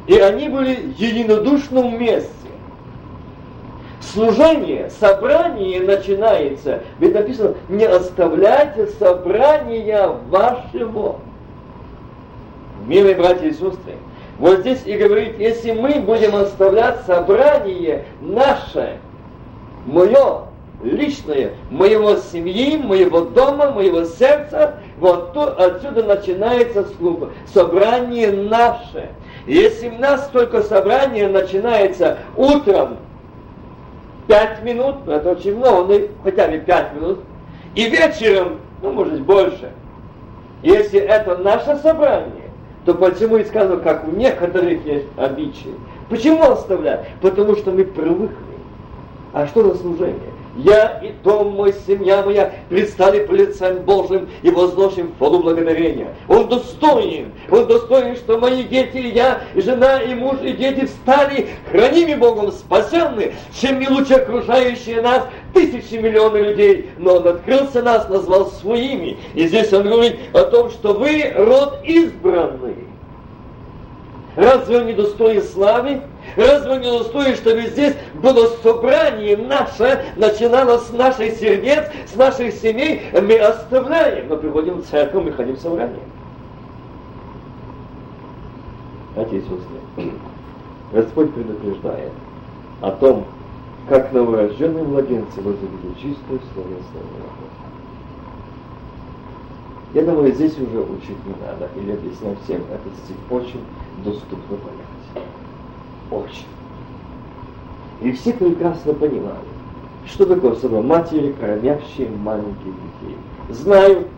И они были единодушно вместе. Служение, собрание начинается. Ведь написано, не оставляйте собрания вашего. Милые братья и сестры, вот здесь и говорит, если мы будем оставлять собрание наше, мое, личное, моего семьи, моего дома, моего сердца, вот то, отсюда начинается собрание наше. Если у нас только собрание начинается утром, пять минут, ну, это очень много, ну хотя бы пять минут, и вечером, ну может быть больше. Если это наше собрание, то почему и сказано, как у некоторых есть обычаи? Почему оставлять? Потому что мы привыкли. А что за служение? Я и дом мой, семья моя предстали по лицем Божьим и возложим хвалу благодарения. Он достоин, он достоин, что мои дети, и я, и жена, и муж, и дети встали храними Богом, спасенны, чем не лучше окружающие нас тысячи миллионов людей. Но он открылся нас, назвал своими. И здесь он говорит о том, что вы род избранный. Разве он не достоин славы? Разве не достоин, чтобы здесь было собрание наше, начиналось с наших сердец, с наших семей, мы оставляем, мы приходим в церковь, мы ходим в собрание. Отец Иисус, Господь предупреждает о том, как новорожденные младенцы возлюбили чистую словесную работу. Я думаю, здесь уже учить не надо, или объяснять всем, этот стих очень доступно понять. Очень. И все прекрасно понимали, что такое слово матери, кормящие маленьких детей. Знают,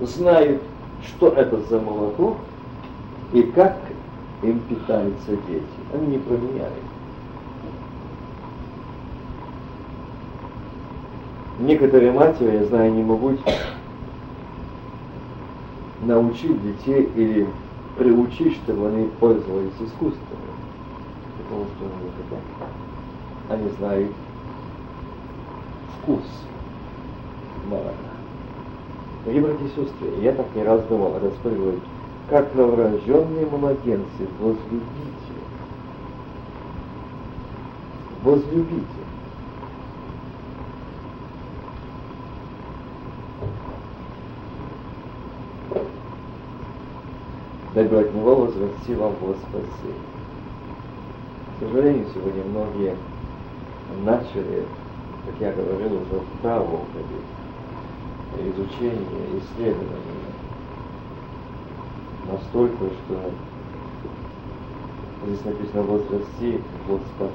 знают, что это за молоко и как им питаются дети. Они не променяли. Некоторые матери, я знаю, не могут научить детей или приучить, чтобы они пользовались искусствами, что они хотят. Они знают вкус молока. Дорогие братья и сестры, я так не раз думал, Господь говорит, как новорожденные младенцы, возлюбите. Возлюбите. дай от Него возврати вам во спасение. К сожалению, сегодня многие начали, как я говорил, уже в право уходить, изучение, исследование. Настолько, что здесь написано возрасти во, спа...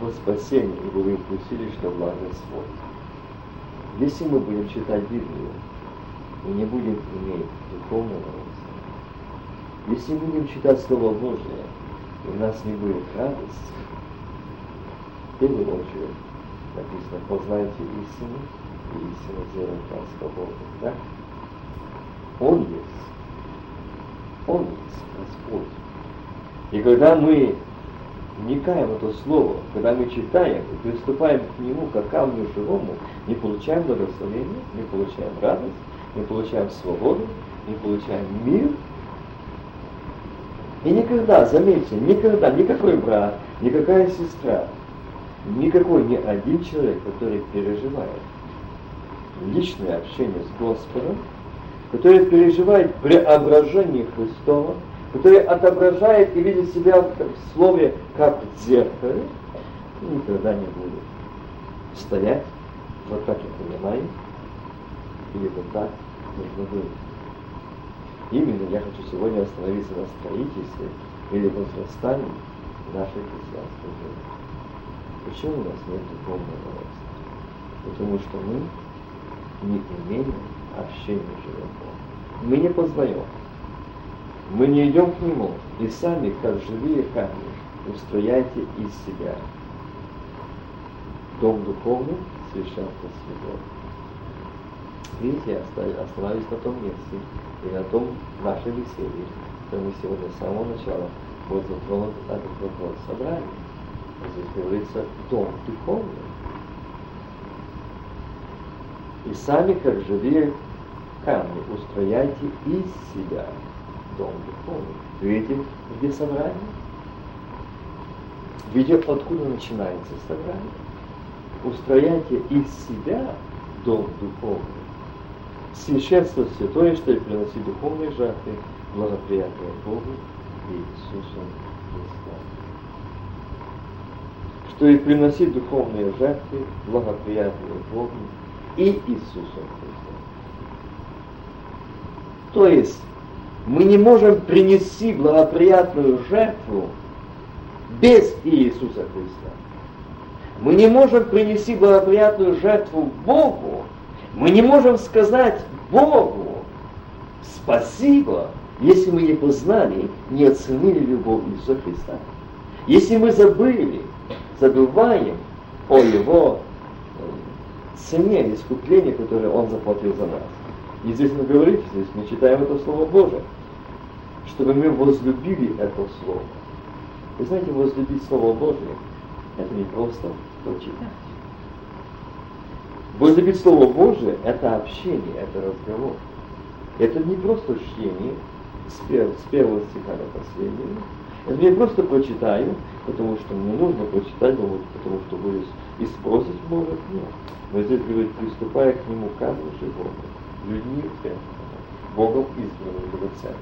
во спасение, ибо вы вкусили, что благ Господь. Если мы будем читать Библию, мы не будем иметь духовного если мы будем читать Слово Божие, и у нас не будет радости, в первую очередь написано, познайте истину, и истина сделает вас свободным. Да? Он есть. Он есть Господь. И когда мы вникаем в это слово, когда мы читаем и приступаем к нему как камню живому, не получаем благословение, не получаем радость, не получаем свободу, не получаем мир, и никогда, заметьте, никогда никакой брат, никакая сестра, никакой ни один человек, который переживает личное общение с Господом, который переживает преображение Христова, который отображает и видит себя в слове как в зеркале, никогда не будет стоять вот так я понимаю, или вот так нужно быть. Именно я хочу сегодня остановиться на строительстве или возрастании нашей христианской жизни. Почему у нас нет духовного роста? Потому что мы не имеем общения с живым Богом. Мы не познаем. Мы не идем к Нему. И сами, как живые камни, устрояйте из себя дом духовный, священство святого. Видите, я остановлюсь на том месте и на том нашей веселье, что мы сегодня с самого начала вот затронут этот вопрос собрания. Здесь говорится дом духовный. И сами, как живые камни, устрояйте из себя дом духовный. Видите, где собрание? Видите, откуда начинается собрание? устрояйте из себя дом духовный. Священство святое, что и приносить духовные жертвы, благоприятные Богу и Иисусу Христу. Что и приносить духовные жертвы, благоприятные Богу и Иисусу Христу. То есть, мы не можем принести благоприятную жертву без Иисуса Христа. Мы не можем принести благоприятную жертву Богу. Мы не можем сказать Богу спасибо, если мы не познали, не оценили любовь Иисуса Христа. Если мы забыли, забываем о Его э, цене искупления, которое Он заплатил за нас. И здесь мы говорим, здесь мы читаем это Слово Божие, чтобы мы возлюбили это Слово. Вы знаете, возлюбить Слово Божие – это не просто прочитать. Возлюбить Слово Божие – это общение, это разговор. Это не просто чтение с, пер, с первого стиха до последнего. Это не просто прочитаю, потому что мне нужно прочитать, потому что будет и спросить может, нет. Но здесь говорит, приступая к нему каждым животным, людьми Богом избранным драгоценным.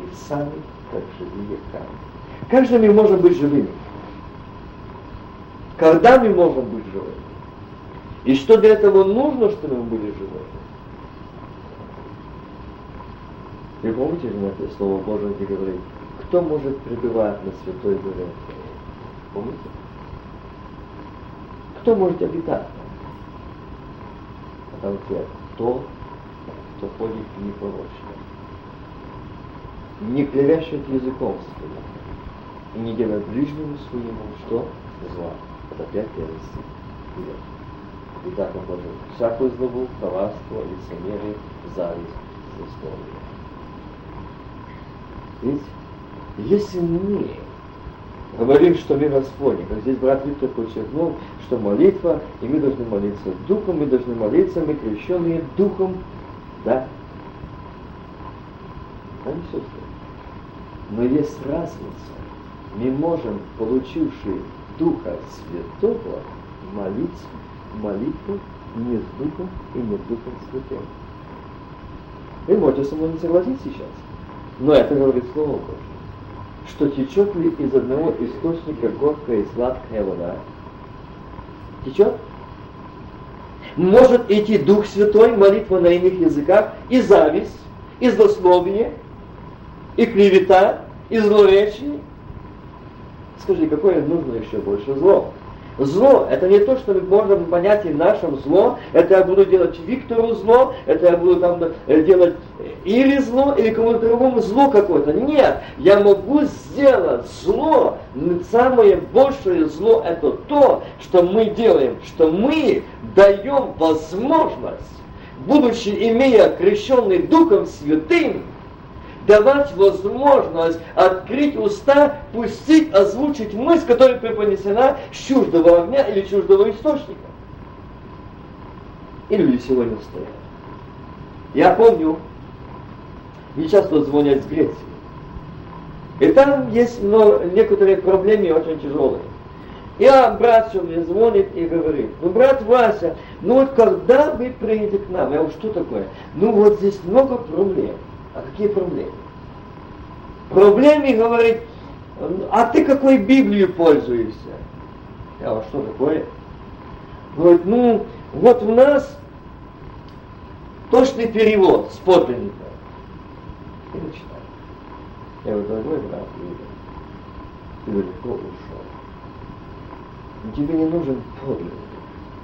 И сами, как живые камни. Как же мы можем быть живыми? Когда мы можем быть живыми? И что для этого нужно, чтобы мы были живыми? Вы помните это слово Божие, где говорит, кто может пребывать на Святой Горе? Помните? Кто может обитать? А там ответ, тот, кто ходит непорочно, не клевещет языком своим и не делает ближнему своему что? Зла это опять первый стих. И так он может всякую злобу, коварство, лицемерие, зависть, злословие. Ведь если мы говорим, что мы Господи, как здесь брат Виктор подчеркнул, что молитва, и мы должны молиться Духом, мы должны молиться, мы крещенные Духом, да? Не все Но есть разница. Мы можем, получившие Духа Святого молиться молитву не с Духом и не Духом Святым. Вы можете со мной не согласиться сейчас, но это говорит Слово Божье. Что течет ли из одного источника горькая и сладкая вода? Течет? Может идти Дух Святой, молитва на иных языках, и зависть, и злословие, и клевета, и злоречие, Скажи, какое нужно еще больше зло? Зло – это не то, что мы можем понять и нашем зло, это я буду делать Виктору зло, это я буду там э, делать или зло, или кому-то другому зло какое-то. Нет, я могу сделать зло, самое большее зло – это то, что мы делаем, что мы даем возможность, будучи имея крещенный Духом Святым, давать возможность открыть уста, пустить, озвучить мысль, которая преподнесена с чуждого огня или чуждого источника. И люди сегодня стоят. Я помню, мне часто звонят из Греции. И там есть много, некоторые проблемы очень тяжелые. Я брат все мне звонит и говорит, ну, брат Вася, ну вот когда вы приедете к нам? Я говорю, что такое? Ну вот здесь много проблем. А какие проблемы? проблеме говорит, а ты какой Библию пользуешься? Я говорю, что такое? Говорит, ну, вот у нас точный перевод с подлинника. И начинаю. Я говорю, дорогой брат, ты далеко ушел. Тебе не нужен подлинник,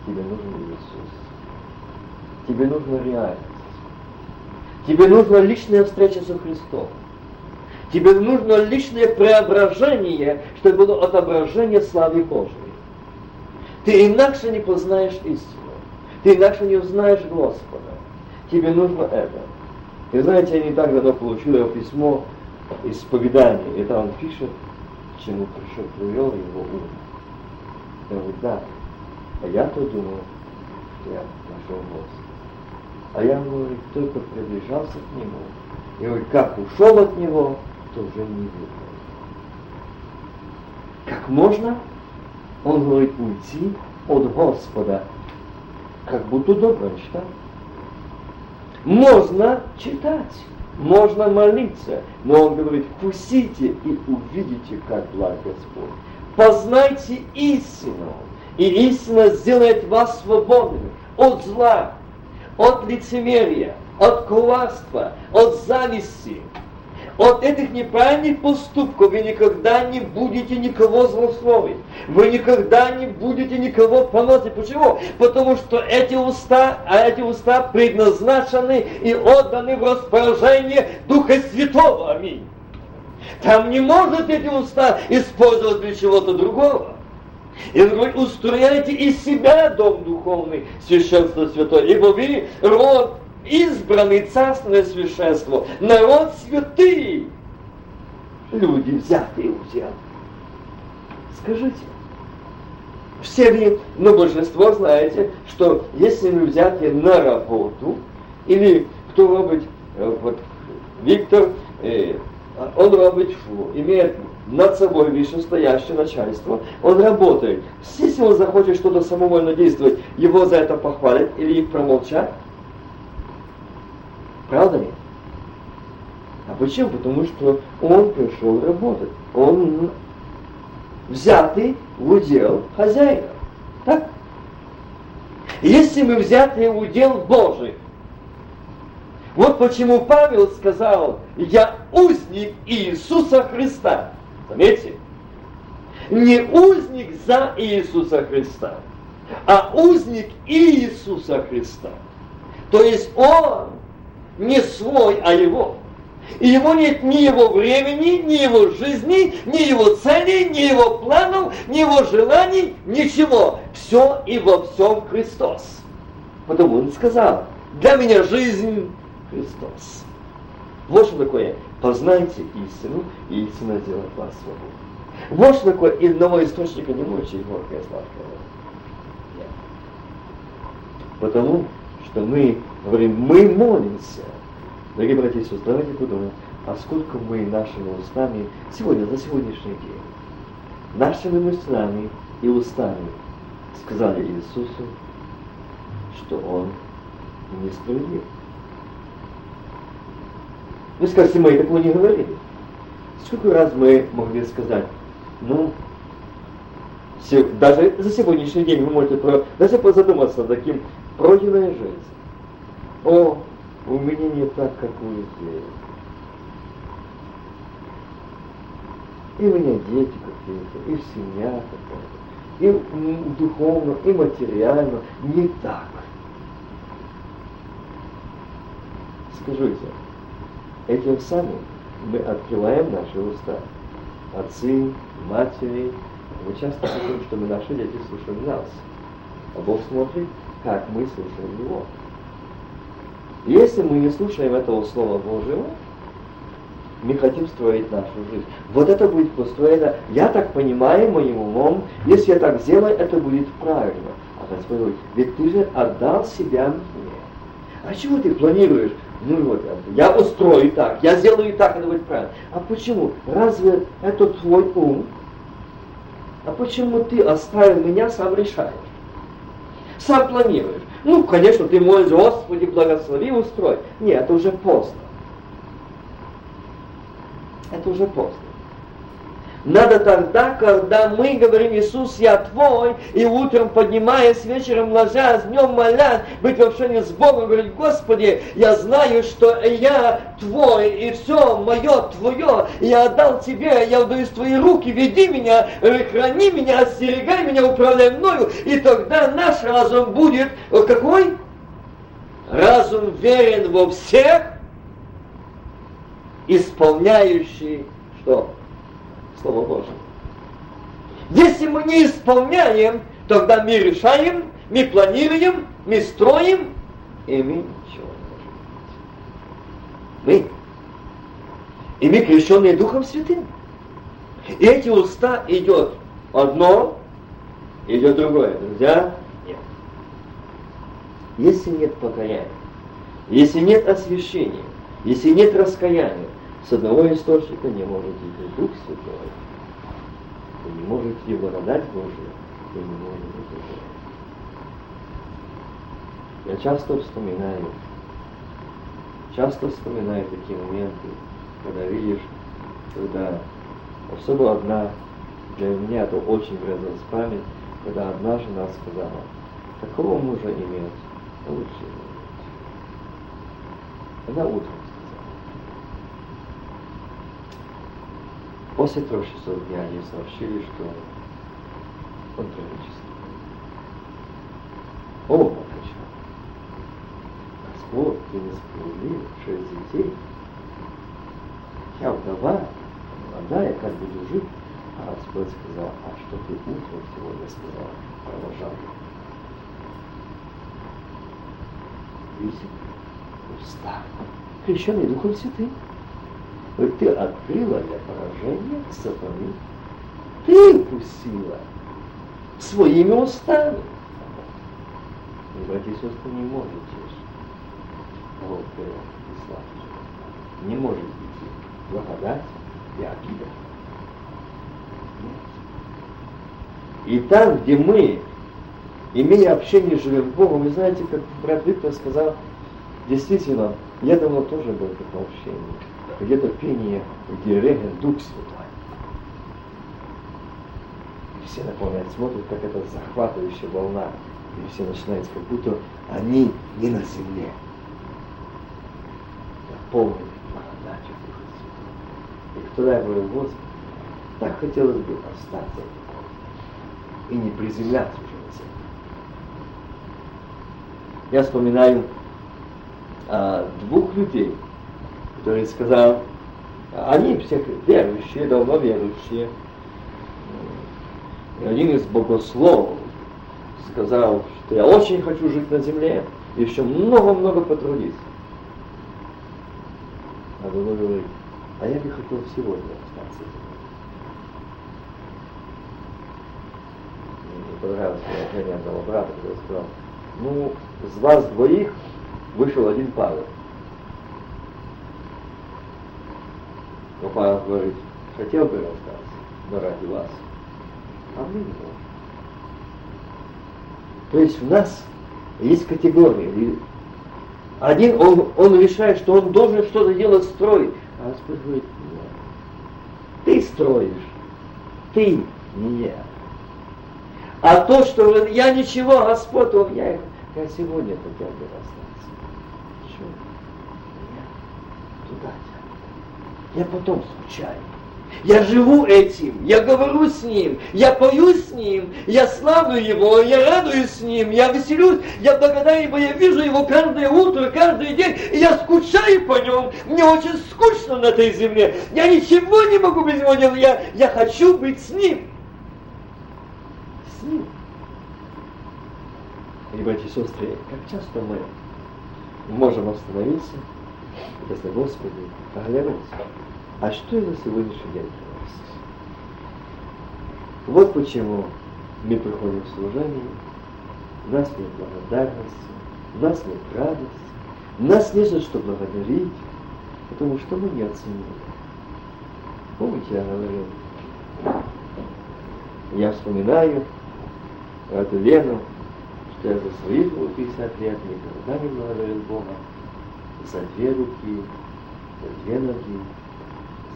тебе нужен Иисус. Тебе нужна реальность. Тебе нужна личная встреча со Христом. Тебе нужно личное преображение, чтобы было отображение славы Божьей. Ты иначе не познаешь истину. Ты иначе не узнаешь Господа. Тебе нужно это. И знаете, я не так давно получил его письмо исповедания. И там он пишет, чему пришел, привел его ум. Я говорю, да. А я-то думал, что я нашел Господа. А я, говорит, только приближался к Нему. И говорит, как ушел от Него, то уже не видно. Как можно, он говорит, уйти от Господа, как будто добро читать. Можно читать, можно молиться, но он говорит, вкусите и увидите, как благ Господь. Познайте истину, и истина сделает вас свободными от зла, от лицемерия, от коварства, от зависти. От этих неправильных поступков вы никогда не будете никого злословить. Вы никогда не будете никого поносить. Почему? Потому что эти уста, а эти уста предназначены и отданы в распоряжение Духа Святого. Аминь. Там не может эти уста использовать для чего-то другого. И он говорит, устрояйте из себя дом духовный, священство святое, ибо вы род избранный царственное священство, народ святый, люди взятые у тебя. Скажите, все вы, ну, большинство знаете, что если мы взяты на работу, или кто робить, э, вот Виктор, э, он робить, имеет над собой вышестоящее начальство, он работает. Если он захочет что-то самовольно действовать, его за это похвалят или их промолчать, Правда ли? А почему? Потому что он пришел работать. Он взятый в удел хозяина. Так? Если мы взяты в удел Божий, вот почему Павел сказал, я узник Иисуса Христа. Заметьте, не узник за Иисуса Христа, а узник Иисуса Христа. То есть он не свой, а его. И его нет ни его времени, ни его жизни, ни его целей, ни его планов, ни его желаний, ничего. Все и во всем Христос. Потому он сказал, для меня жизнь Христос. Вот что такое. Познайте истину, и истина сделает вас свободным. Такое иного источника не мучает горькое сладкое. Потому что мы говорим, мы молимся. Дорогие братья и сестры, давайте подумаем, а сколько мы нашими устами сегодня, за сегодняшний день, нашими мыслями и устами сказали Иисусу, что Он несправедлив. Вы скажете, мы такого не говорили. Сколько раз мы могли сказать, ну, даже за сегодняшний день вы можете про, даже позадуматься над таким пройденная жизнь. О, у меня не так, как у людей. И у меня дети какие-то, и семья какая-то, и духовно, и материально не так. Скажите, этим самым мы открываем наши уста. Отцы, матери, мы часто хотим, чтобы наши дети слушали нас. А Бог смотрит, как мы слушаем Его. Если мы не слушаем этого Слова Божьего, мы хотим строить нашу жизнь. Вот это будет построено, я так понимаю, моим умом, если я так сделаю, это будет правильно. А Господь говорит, ведь ты же отдал себя мне. А чего ты планируешь? Ну вот, я устрою так, я сделаю так, это будет правильно. А почему? Разве это твой ум? А почему ты оставил меня, сам решаешь? Сам планируешь. Ну, конечно, ты молишь, Господи, благослови, устрой. Нет, это уже поздно. Это уже поздно. Надо тогда, когда мы говорим, Иисус, я Твой, и утром поднимаясь, вечером ложась, днем молясь, быть в общении с Богом, говорить, Господи, я знаю, что я Твой, и все мое Твое, я отдал Тебе, я отдаю в Твои руки, веди меня, храни меня, остерегай меня, управляй мною, и тогда наш разум будет какой? Разум верен во всех, исполняющий что? Слово Божие. Если мы не исполняем, тогда мы решаем, мы планируем, мы строим, и мы ничего не можем. Мы. И мы крещенные Духом Святым. И эти уста идет одно, идет другое. Друзья, нет. Если нет покаяния, если нет освящения, если нет раскаяния, с одного источника не может идти Дух Святой. И не может идти благодать Божия, и не может быть Я часто вспоминаю, часто вспоминаю такие моменты, когда видишь, когда особо одна, для меня это очень врезалась в память, когда одна жена сказала, такого мужа иметь, лучше. Она утром После трех часов дня они сообщили, что он трагический. Оба покачал. Господь, ты несправедлив, шесть детей. Я вдова, молодая, как буду жить? А Господь сказал, а что ты утром сегодня сказал, продолжал. Видите, уста, крещенный Духом Святым ты открыла для поражения сатаны. Ты пустила своими устами. Братья и сестры, не можете вот, славы. Не может быть благодать и обида. И там, где мы, имея общение, живем Богом, вы знаете, как брат Виктор сказал, действительно, я давно тоже был в таком общении где-то пение, где Реген Дух Святой. И все наполняют, смотрят, как это захватывающая волна. И все начинают, как будто они не на земле. Наполнены благодатью Духа Святого. И когда я Господи, так хотелось бы остаться и не приземляться уже на землю. Я вспоминаю а, двух людей, который сказал, они все верующие, давно верующие. И один из богословов сказал, что я очень хочу жить на земле, и еще много-много потрудиться. А другой говорит, а я бы хотел сегодня остаться Мне понравилось выражение одного брата, который сказал, ну, с вас двоих вышел один Павел. Но Павел говорит, хотел бы расстаться, но ради вас. А мы не можем. То есть у нас есть категории. Один, он, он решает, что он должен что-то делать, строить. А Господь говорит, нет. Ты строишь, ты, не я. А то, что я ничего, Господь, он, я, я сегодня хотел бы расстаться. Почему? Я туда я потом скучаю. Я живу этим, я говорю с ним, я пою с ним, я славлю его, я радуюсь с ним, я веселюсь, я благодарен его, я вижу его каждое утро, каждый день, и я скучаю по нем. Мне очень скучно на этой земле. Я ничего не могу без него делать, я, я хочу быть с ним. С ним. И, братья сестры, как часто мы можем остановиться, если Господи, оглянуться. А что я за сегодняшний день принес? Вот почему мы приходим в служение, нас нет благодарности, нас нет радости, нас не за что благодарить, потому что мы не оценили. Помните, я говорил, я вспоминаю эту Лену, что я за свои 50 лет никогда не благодарил Бога за две руки, за две ноги,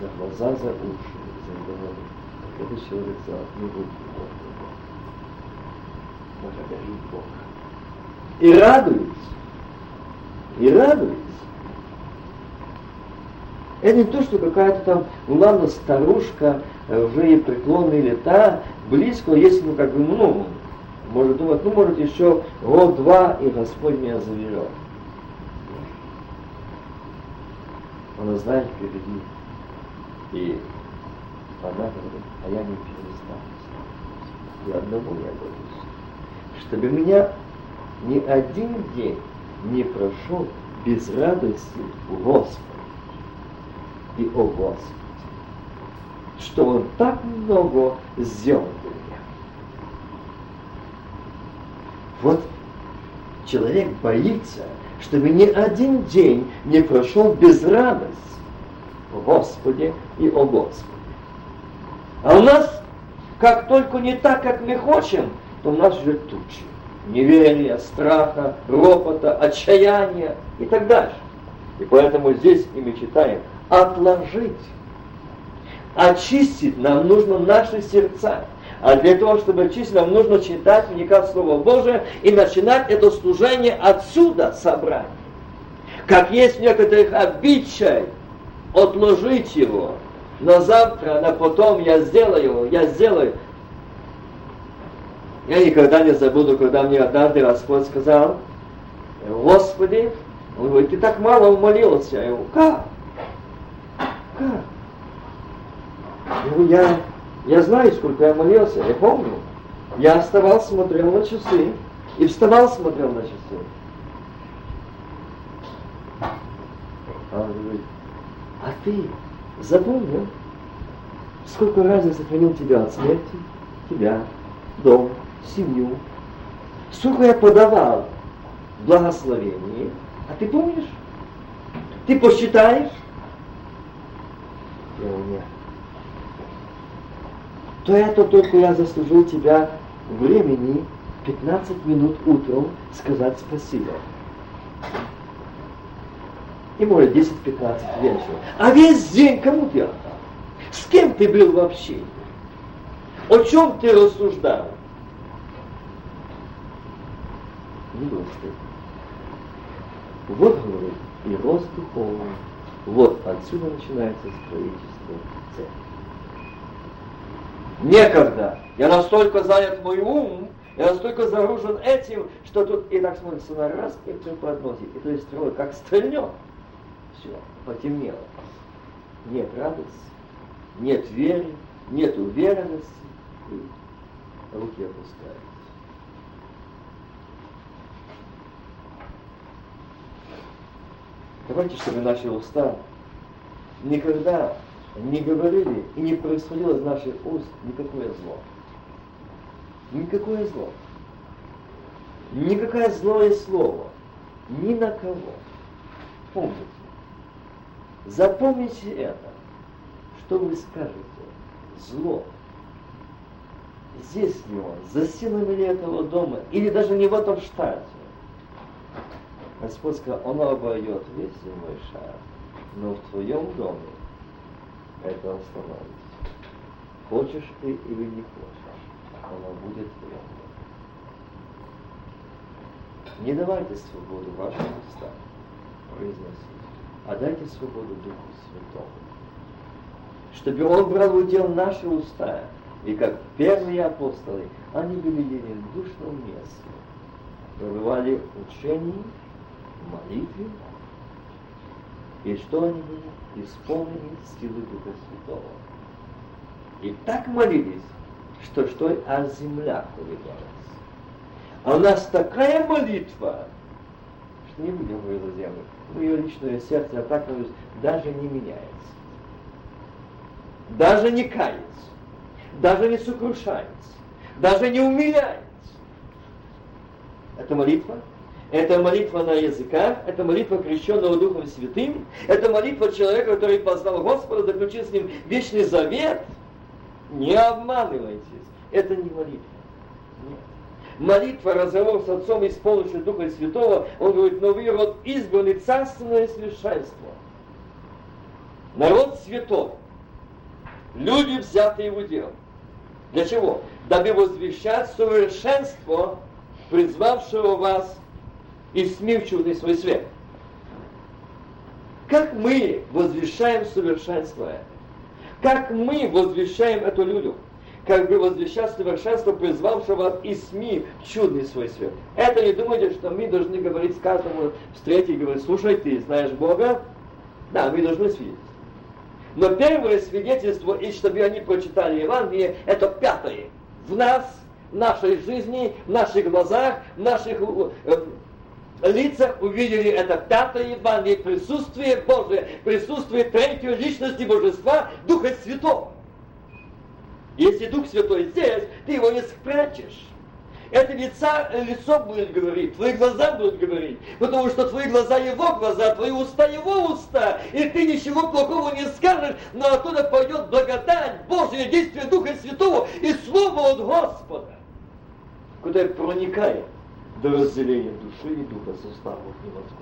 за глаза, за уши, за голову. Как этот человек за одну руку Благодарит Бога. И радуется. И радуется. Это не то, что какая-то там, ну ладно, старушка, э, уже ей преклонные лета, близко, если ну как бы, ну, может думать, ну может еще год-два, и Господь меня заведет. Она знает впереди. И она говорит, а я не перестану. И одному я боюсь, чтобы меня ни один день не прошел без радости в Господе и о Господе, что Он так много сделал для меня. Вот человек боится, чтобы ни один день не прошел без радости о Господе и о Господе. А у нас, как только не так, как мы хотим, то у нас уже тучи. Неверия, страха, ропота, отчаяния и так дальше. И поэтому здесь и мы читаем отложить. Очистить нам нужно наши сердца. А для того, чтобы очистить, нам нужно читать, вникать в Слово Божие и начинать это служение отсюда собрать. Как есть в некоторых обичай отложить его. На завтра, на потом я сделаю, я сделаю. Я никогда не забуду, когда мне однажды Господь сказал, Господи, он говорит, ты так мало умолился. Я говорю, как? Как? Я, говорю, я, я знаю, сколько я молился, я помню. Я оставал, смотрел на часы, и вставал, смотрел на часы. А он говорит, а ты запомнил, сколько раз я сохранил тебя от смерти, тебя, дом, семью, сколько я подавал благословений, а ты помнишь? Ты посчитаешь? Я говорю, нет. То это только я заслужил тебя времени 15 минут утром сказать спасибо. И может 10-15 вечером. А весь день кому ты? С кем ты был вообще? О чем ты рассуждал? Не. Вот, говорит, и рост духовный. Вот отсюда начинается строительство церкви. Некогда. Я настолько занят мой ум, я настолько загружен этим, что тут и так смотрится на раз, и все подносит. И то есть строит, как стрельнет. Все, потемнело. Нет радости, нет веры, нет уверенности, и руки опускаются. Давайте, чтобы наши уста никогда не говорили и не происходило из наших уст никакое зло. Никакое зло. Никакое злое слово. Ни на кого. Помните. Запомните это. Что вы скажете? Зло. Здесь ли он? За стенами этого дома? Или даже не в этом штате? Господь сказал, он обойдет весь земной шар, но в твоем доме это остановится. Хочешь ты или не хочешь, оно будет в доме. Не давайте свободу вашим устам произносить, а дайте свободу Духу Святому. Чтобы Он брал в удел наши уста, и как первые апостолы, они были единодушно вместе, пребывали учений, молитве, и что они были? Исполнены силы Духа Святого. И так молились, что что аж земля колебалась. А у нас такая молитва, что не будем за землю. Мое личное сердце, я так даже не меняется. Даже не кается. Даже не сокрушается. Даже не умиляется. Это молитва это молитва на языках, это молитва крещенного Духом Святым, это молитва человека, который познал Господа, заключил с ним вечный завет. Не обманывайтесь, это не молитва. Молитва, разговор с Отцом и с помощью Духа Святого, он говорит, но вы род избранный, царственное совершенство. Народ святой. люди, взятые в удел. Для чего? Дабы возвещать совершенство призвавшего вас из СМИ в чудный свой свет. Как мы возвещаем совершенство это? Как мы возвещаем это людям? Как бы возвещать совершенство, призвавшего вас из СМИ чудный свой свет. Это не думайте, что мы должны говорить каждому встретить и говорить, слушай, ты знаешь Бога? Да, мы должны свидетельствовать. Но первое свидетельство, и чтобы они прочитали Евангелие, это пятое. В нас в нашей жизни, в наших глазах, в наших э, лицах увидели это пятое Евангелие, присутствие Божие, присутствие третьей личности Божества, Духа Святого. Если Дух Святой здесь, ты его не спрячешь. Это лица, лицо будет говорить, твои глаза будут говорить, потому что твои глаза его глаза, твои уста его уста, и ты ничего плохого не скажешь, но оттуда пойдет благодать, Божье действие Духа Святого и Слово от Господа куда проникает до разделения души и духа суставов невозможно.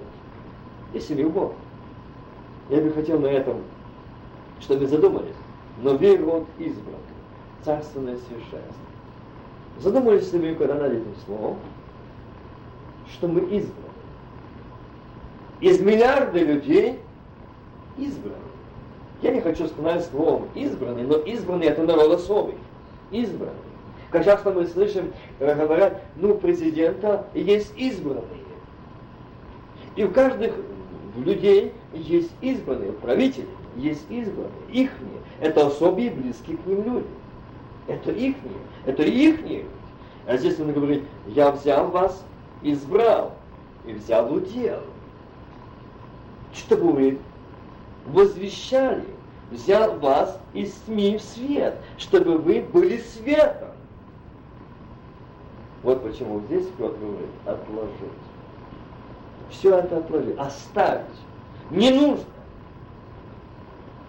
Если любовь. Я бы хотел на этом, чтобы задумались. Но веру он избран, царственное священство. Задумались ли вы когда над этим словом, что мы избраны? Из миллиарда людей избраны. Я не хочу сказать словом избранный, но избранный это народ особый. Избранный. Как часто мы слышим, э, говорят, ну, президента есть избранные. И у каждых людей есть избранные, правители есть избранные, ихние. Это особые близкие к ним люди. Это ихние, это ихние. А здесь он говорит, я взял вас, избрал, и взял удел. Чтобы вы возвещали, взял вас из тьмы в свет, чтобы вы были светом. Вот почему здесь Петр говорит, отложить. Все это отложить, оставить. Не нужно.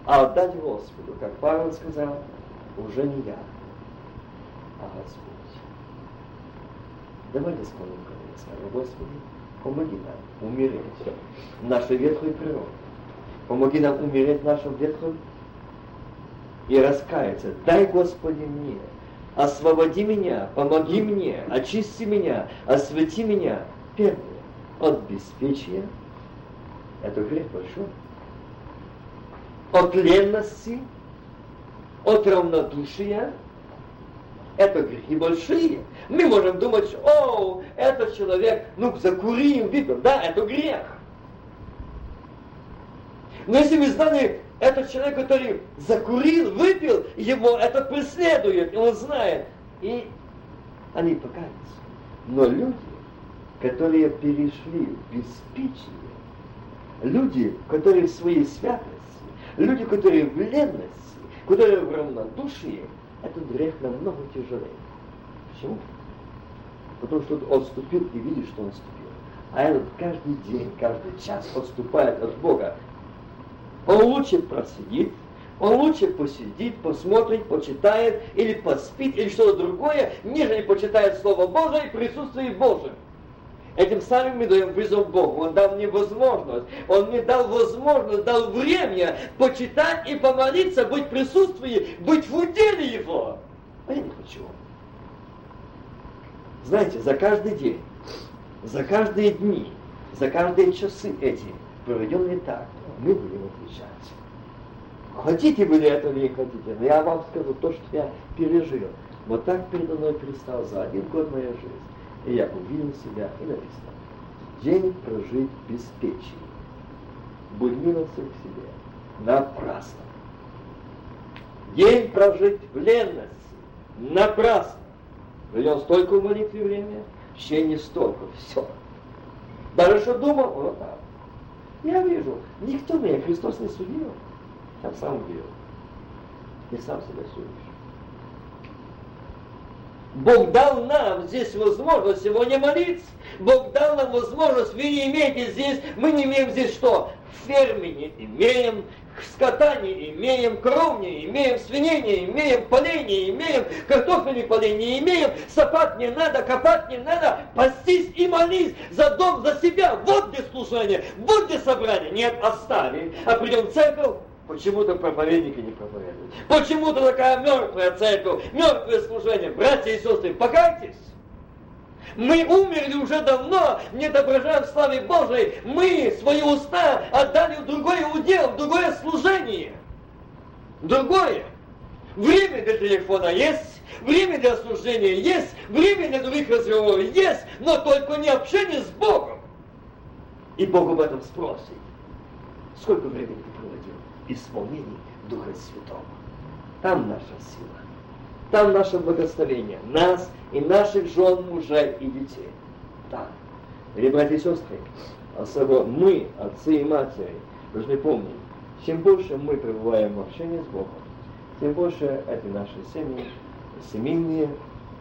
А отдать Господу, как Павел сказал, уже не я, а Господь. Давайте склоним колени, скажем, Господи, помоги нам умереть нашей ветхой природе. Помоги нам умереть в нашем ветхом и раскаяться. Дай, Господи, мне освободи меня, помоги мне, очисти меня, освети меня. Первое, от беспечия, это грех большой, от ленности, от равнодушия, это грехи большие. Мы можем думать, о, этот человек, ну, закурим, выпил. Да, это грех. Но если вы знали этот человек, который закурил, выпил, его это преследует, и он знает. И они покаются. Но люди, которые перешли в беспечие, люди, которые в своей святости, люди, которые в ленности, которые в равнодушии, этот грех намного тяжелее. Почему? Потому что он отступил и видит, что он отступил. А этот каждый день, каждый час отступает от Бога он лучше просидит, он лучше посидит, посмотрит, почитает, или поспит, или что-то другое, нежели почитает Слово Божие и присутствие Божие. Этим самым мы даем вызов Богу. Он дал мне возможность. Он мне дал возможность, дал время почитать и помолиться, быть в присутствии, быть в уделе Его. А я не хочу. Знаете, за каждый день, за каждые дни, за каждые часы эти, проведенные так, мы будем отвечать. Хотите вы ли это или не хотите, но я вам скажу то, что я пережил. Вот так передо мной перестал за один год моя жизнь. И я увидел себя и написано. День прожить без печи. Будь милостив к себе. Напрасно. День прожить в ленности. Напрасно. Провел столько в молитве время, еще не столько. Все. Что думал, вот так. Я вижу, никто меня Христос не судил. Я сам видел. И сам себя судишь. Бог дал нам здесь возможность сегодня молиться. Бог дал нам возможность, вы не имеете здесь, мы не имеем здесь что? Фермы не имеем, скота не имеем, кров не имеем, свиней не имеем, полей не имеем, картофельных полей не имеем, сапать не надо, копать не надо, пастись и молись за дом, за себя. Вот где служение, вот где собрание. Нет, оставим, а придем в церковь, Почему-то проповедники не проповедуют. Почему-то такая мертвая церковь, мертвое служение. Братья и сестры, покайтесь! Мы умерли уже давно, не отображаем славе Божией. Мы свои уста отдали в другое удел, в другое служение. Другое. Время для телефона есть, время для служения есть, время для других разговоров есть, но только не общение с Богом. И Бог об этом спросит. Сколько времени ты проводил в исполнении Духа Святого? Там наша сила. Там наше благословение. Нас и наших жен, мужей и детей. Там. Или, братья и сестры, особо мы, отцы и матери, должны помнить, чем больше мы пребываем в общении с Богом, тем больше эти наши семьи, семейные,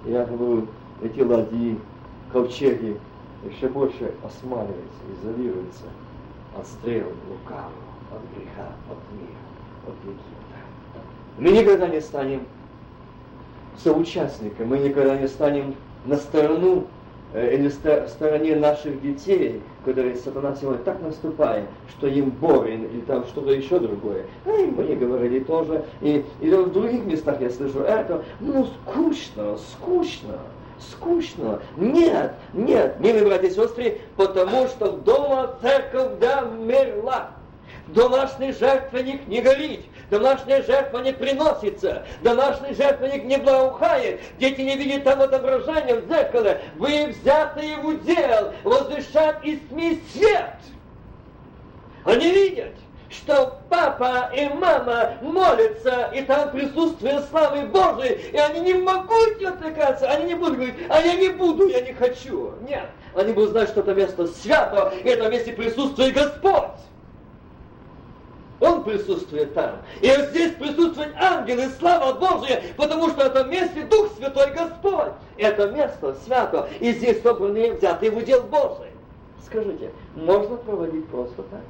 я говорю, эти ладьи, ковчеги, еще больше осмаливаются, изолируются от стрел лукавого, от греха, от мира, от Египта. Мы никогда не станем соучастником, мы никогда не станем на сторону э, или в стороне наших детей, которые сатана сегодня так наступает, что им больно, или там что-то еще другое. А и мне говорили тоже, и, и в других местах я слышу это, ну скучно, скучно скучно. Нет, нет, милые братья и сестры, потому что дома церковь домерла. Домашний жертвенник не горит, домашняя жертва не приносится, домашний жертвенник не благоухает, дети не видят там отображения в зеркале, вы взятые в удел, возвещат из тьмы свет. Они видят, что папа и мама молятся, и там присутствие славы Божией, и они не могут не отвлекаться, они не будут говорить, а я не буду, я не хочу. Нет, они будут знать, что это место свято, и это месте присутствует Господь. Он присутствует там. И здесь присутствует ангел и слава Божия, потому что это месте Дух Святой Господь. Это место свято. И здесь собраны взятые в удел Божий. Скажите, можно проводить просто так?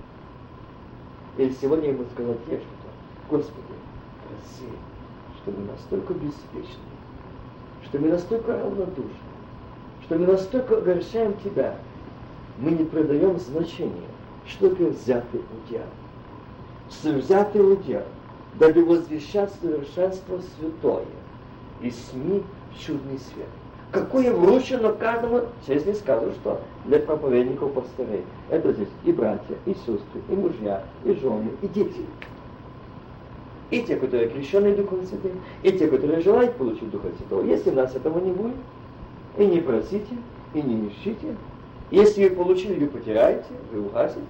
Или сегодня ему сказать я что-то? Господи, проси, что мы настолько беспечны, что мы настолько равнодушны, что мы настолько огорчаем Тебя, мы не придаем значения, что ты взятый удел взятый удел, дабы возвещать совершенство святое и СМИ чудный свет. Какое вручено каждому, здесь не скажу, что для проповедников пастырей. Это здесь и братья, и сестры, и мужья, и жены, и дети. И те, которые крещены Духом Святым, и те, которые желают получить Духа Святого. Если у нас этого не будет, и не просите, и не ищите, если вы получили, вы потеряете, вы угасите,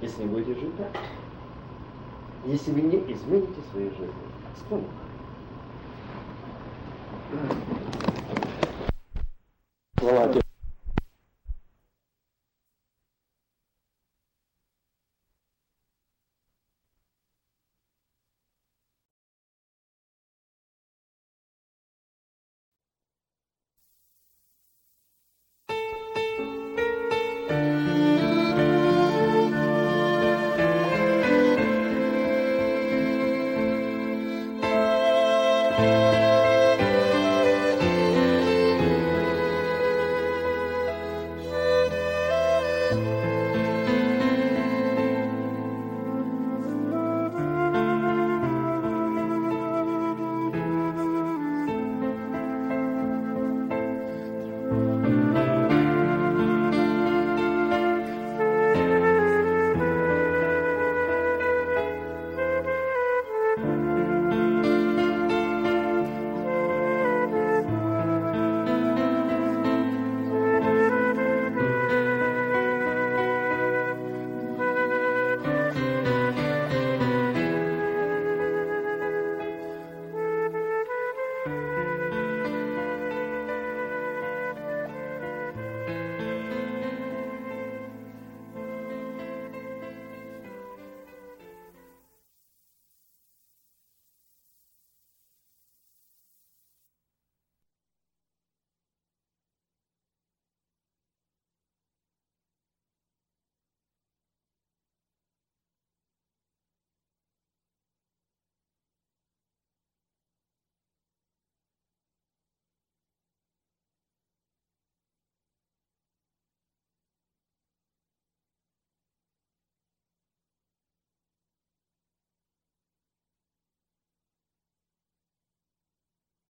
если не будете жить так если вы не измените своей жизни. Вспомните. Слова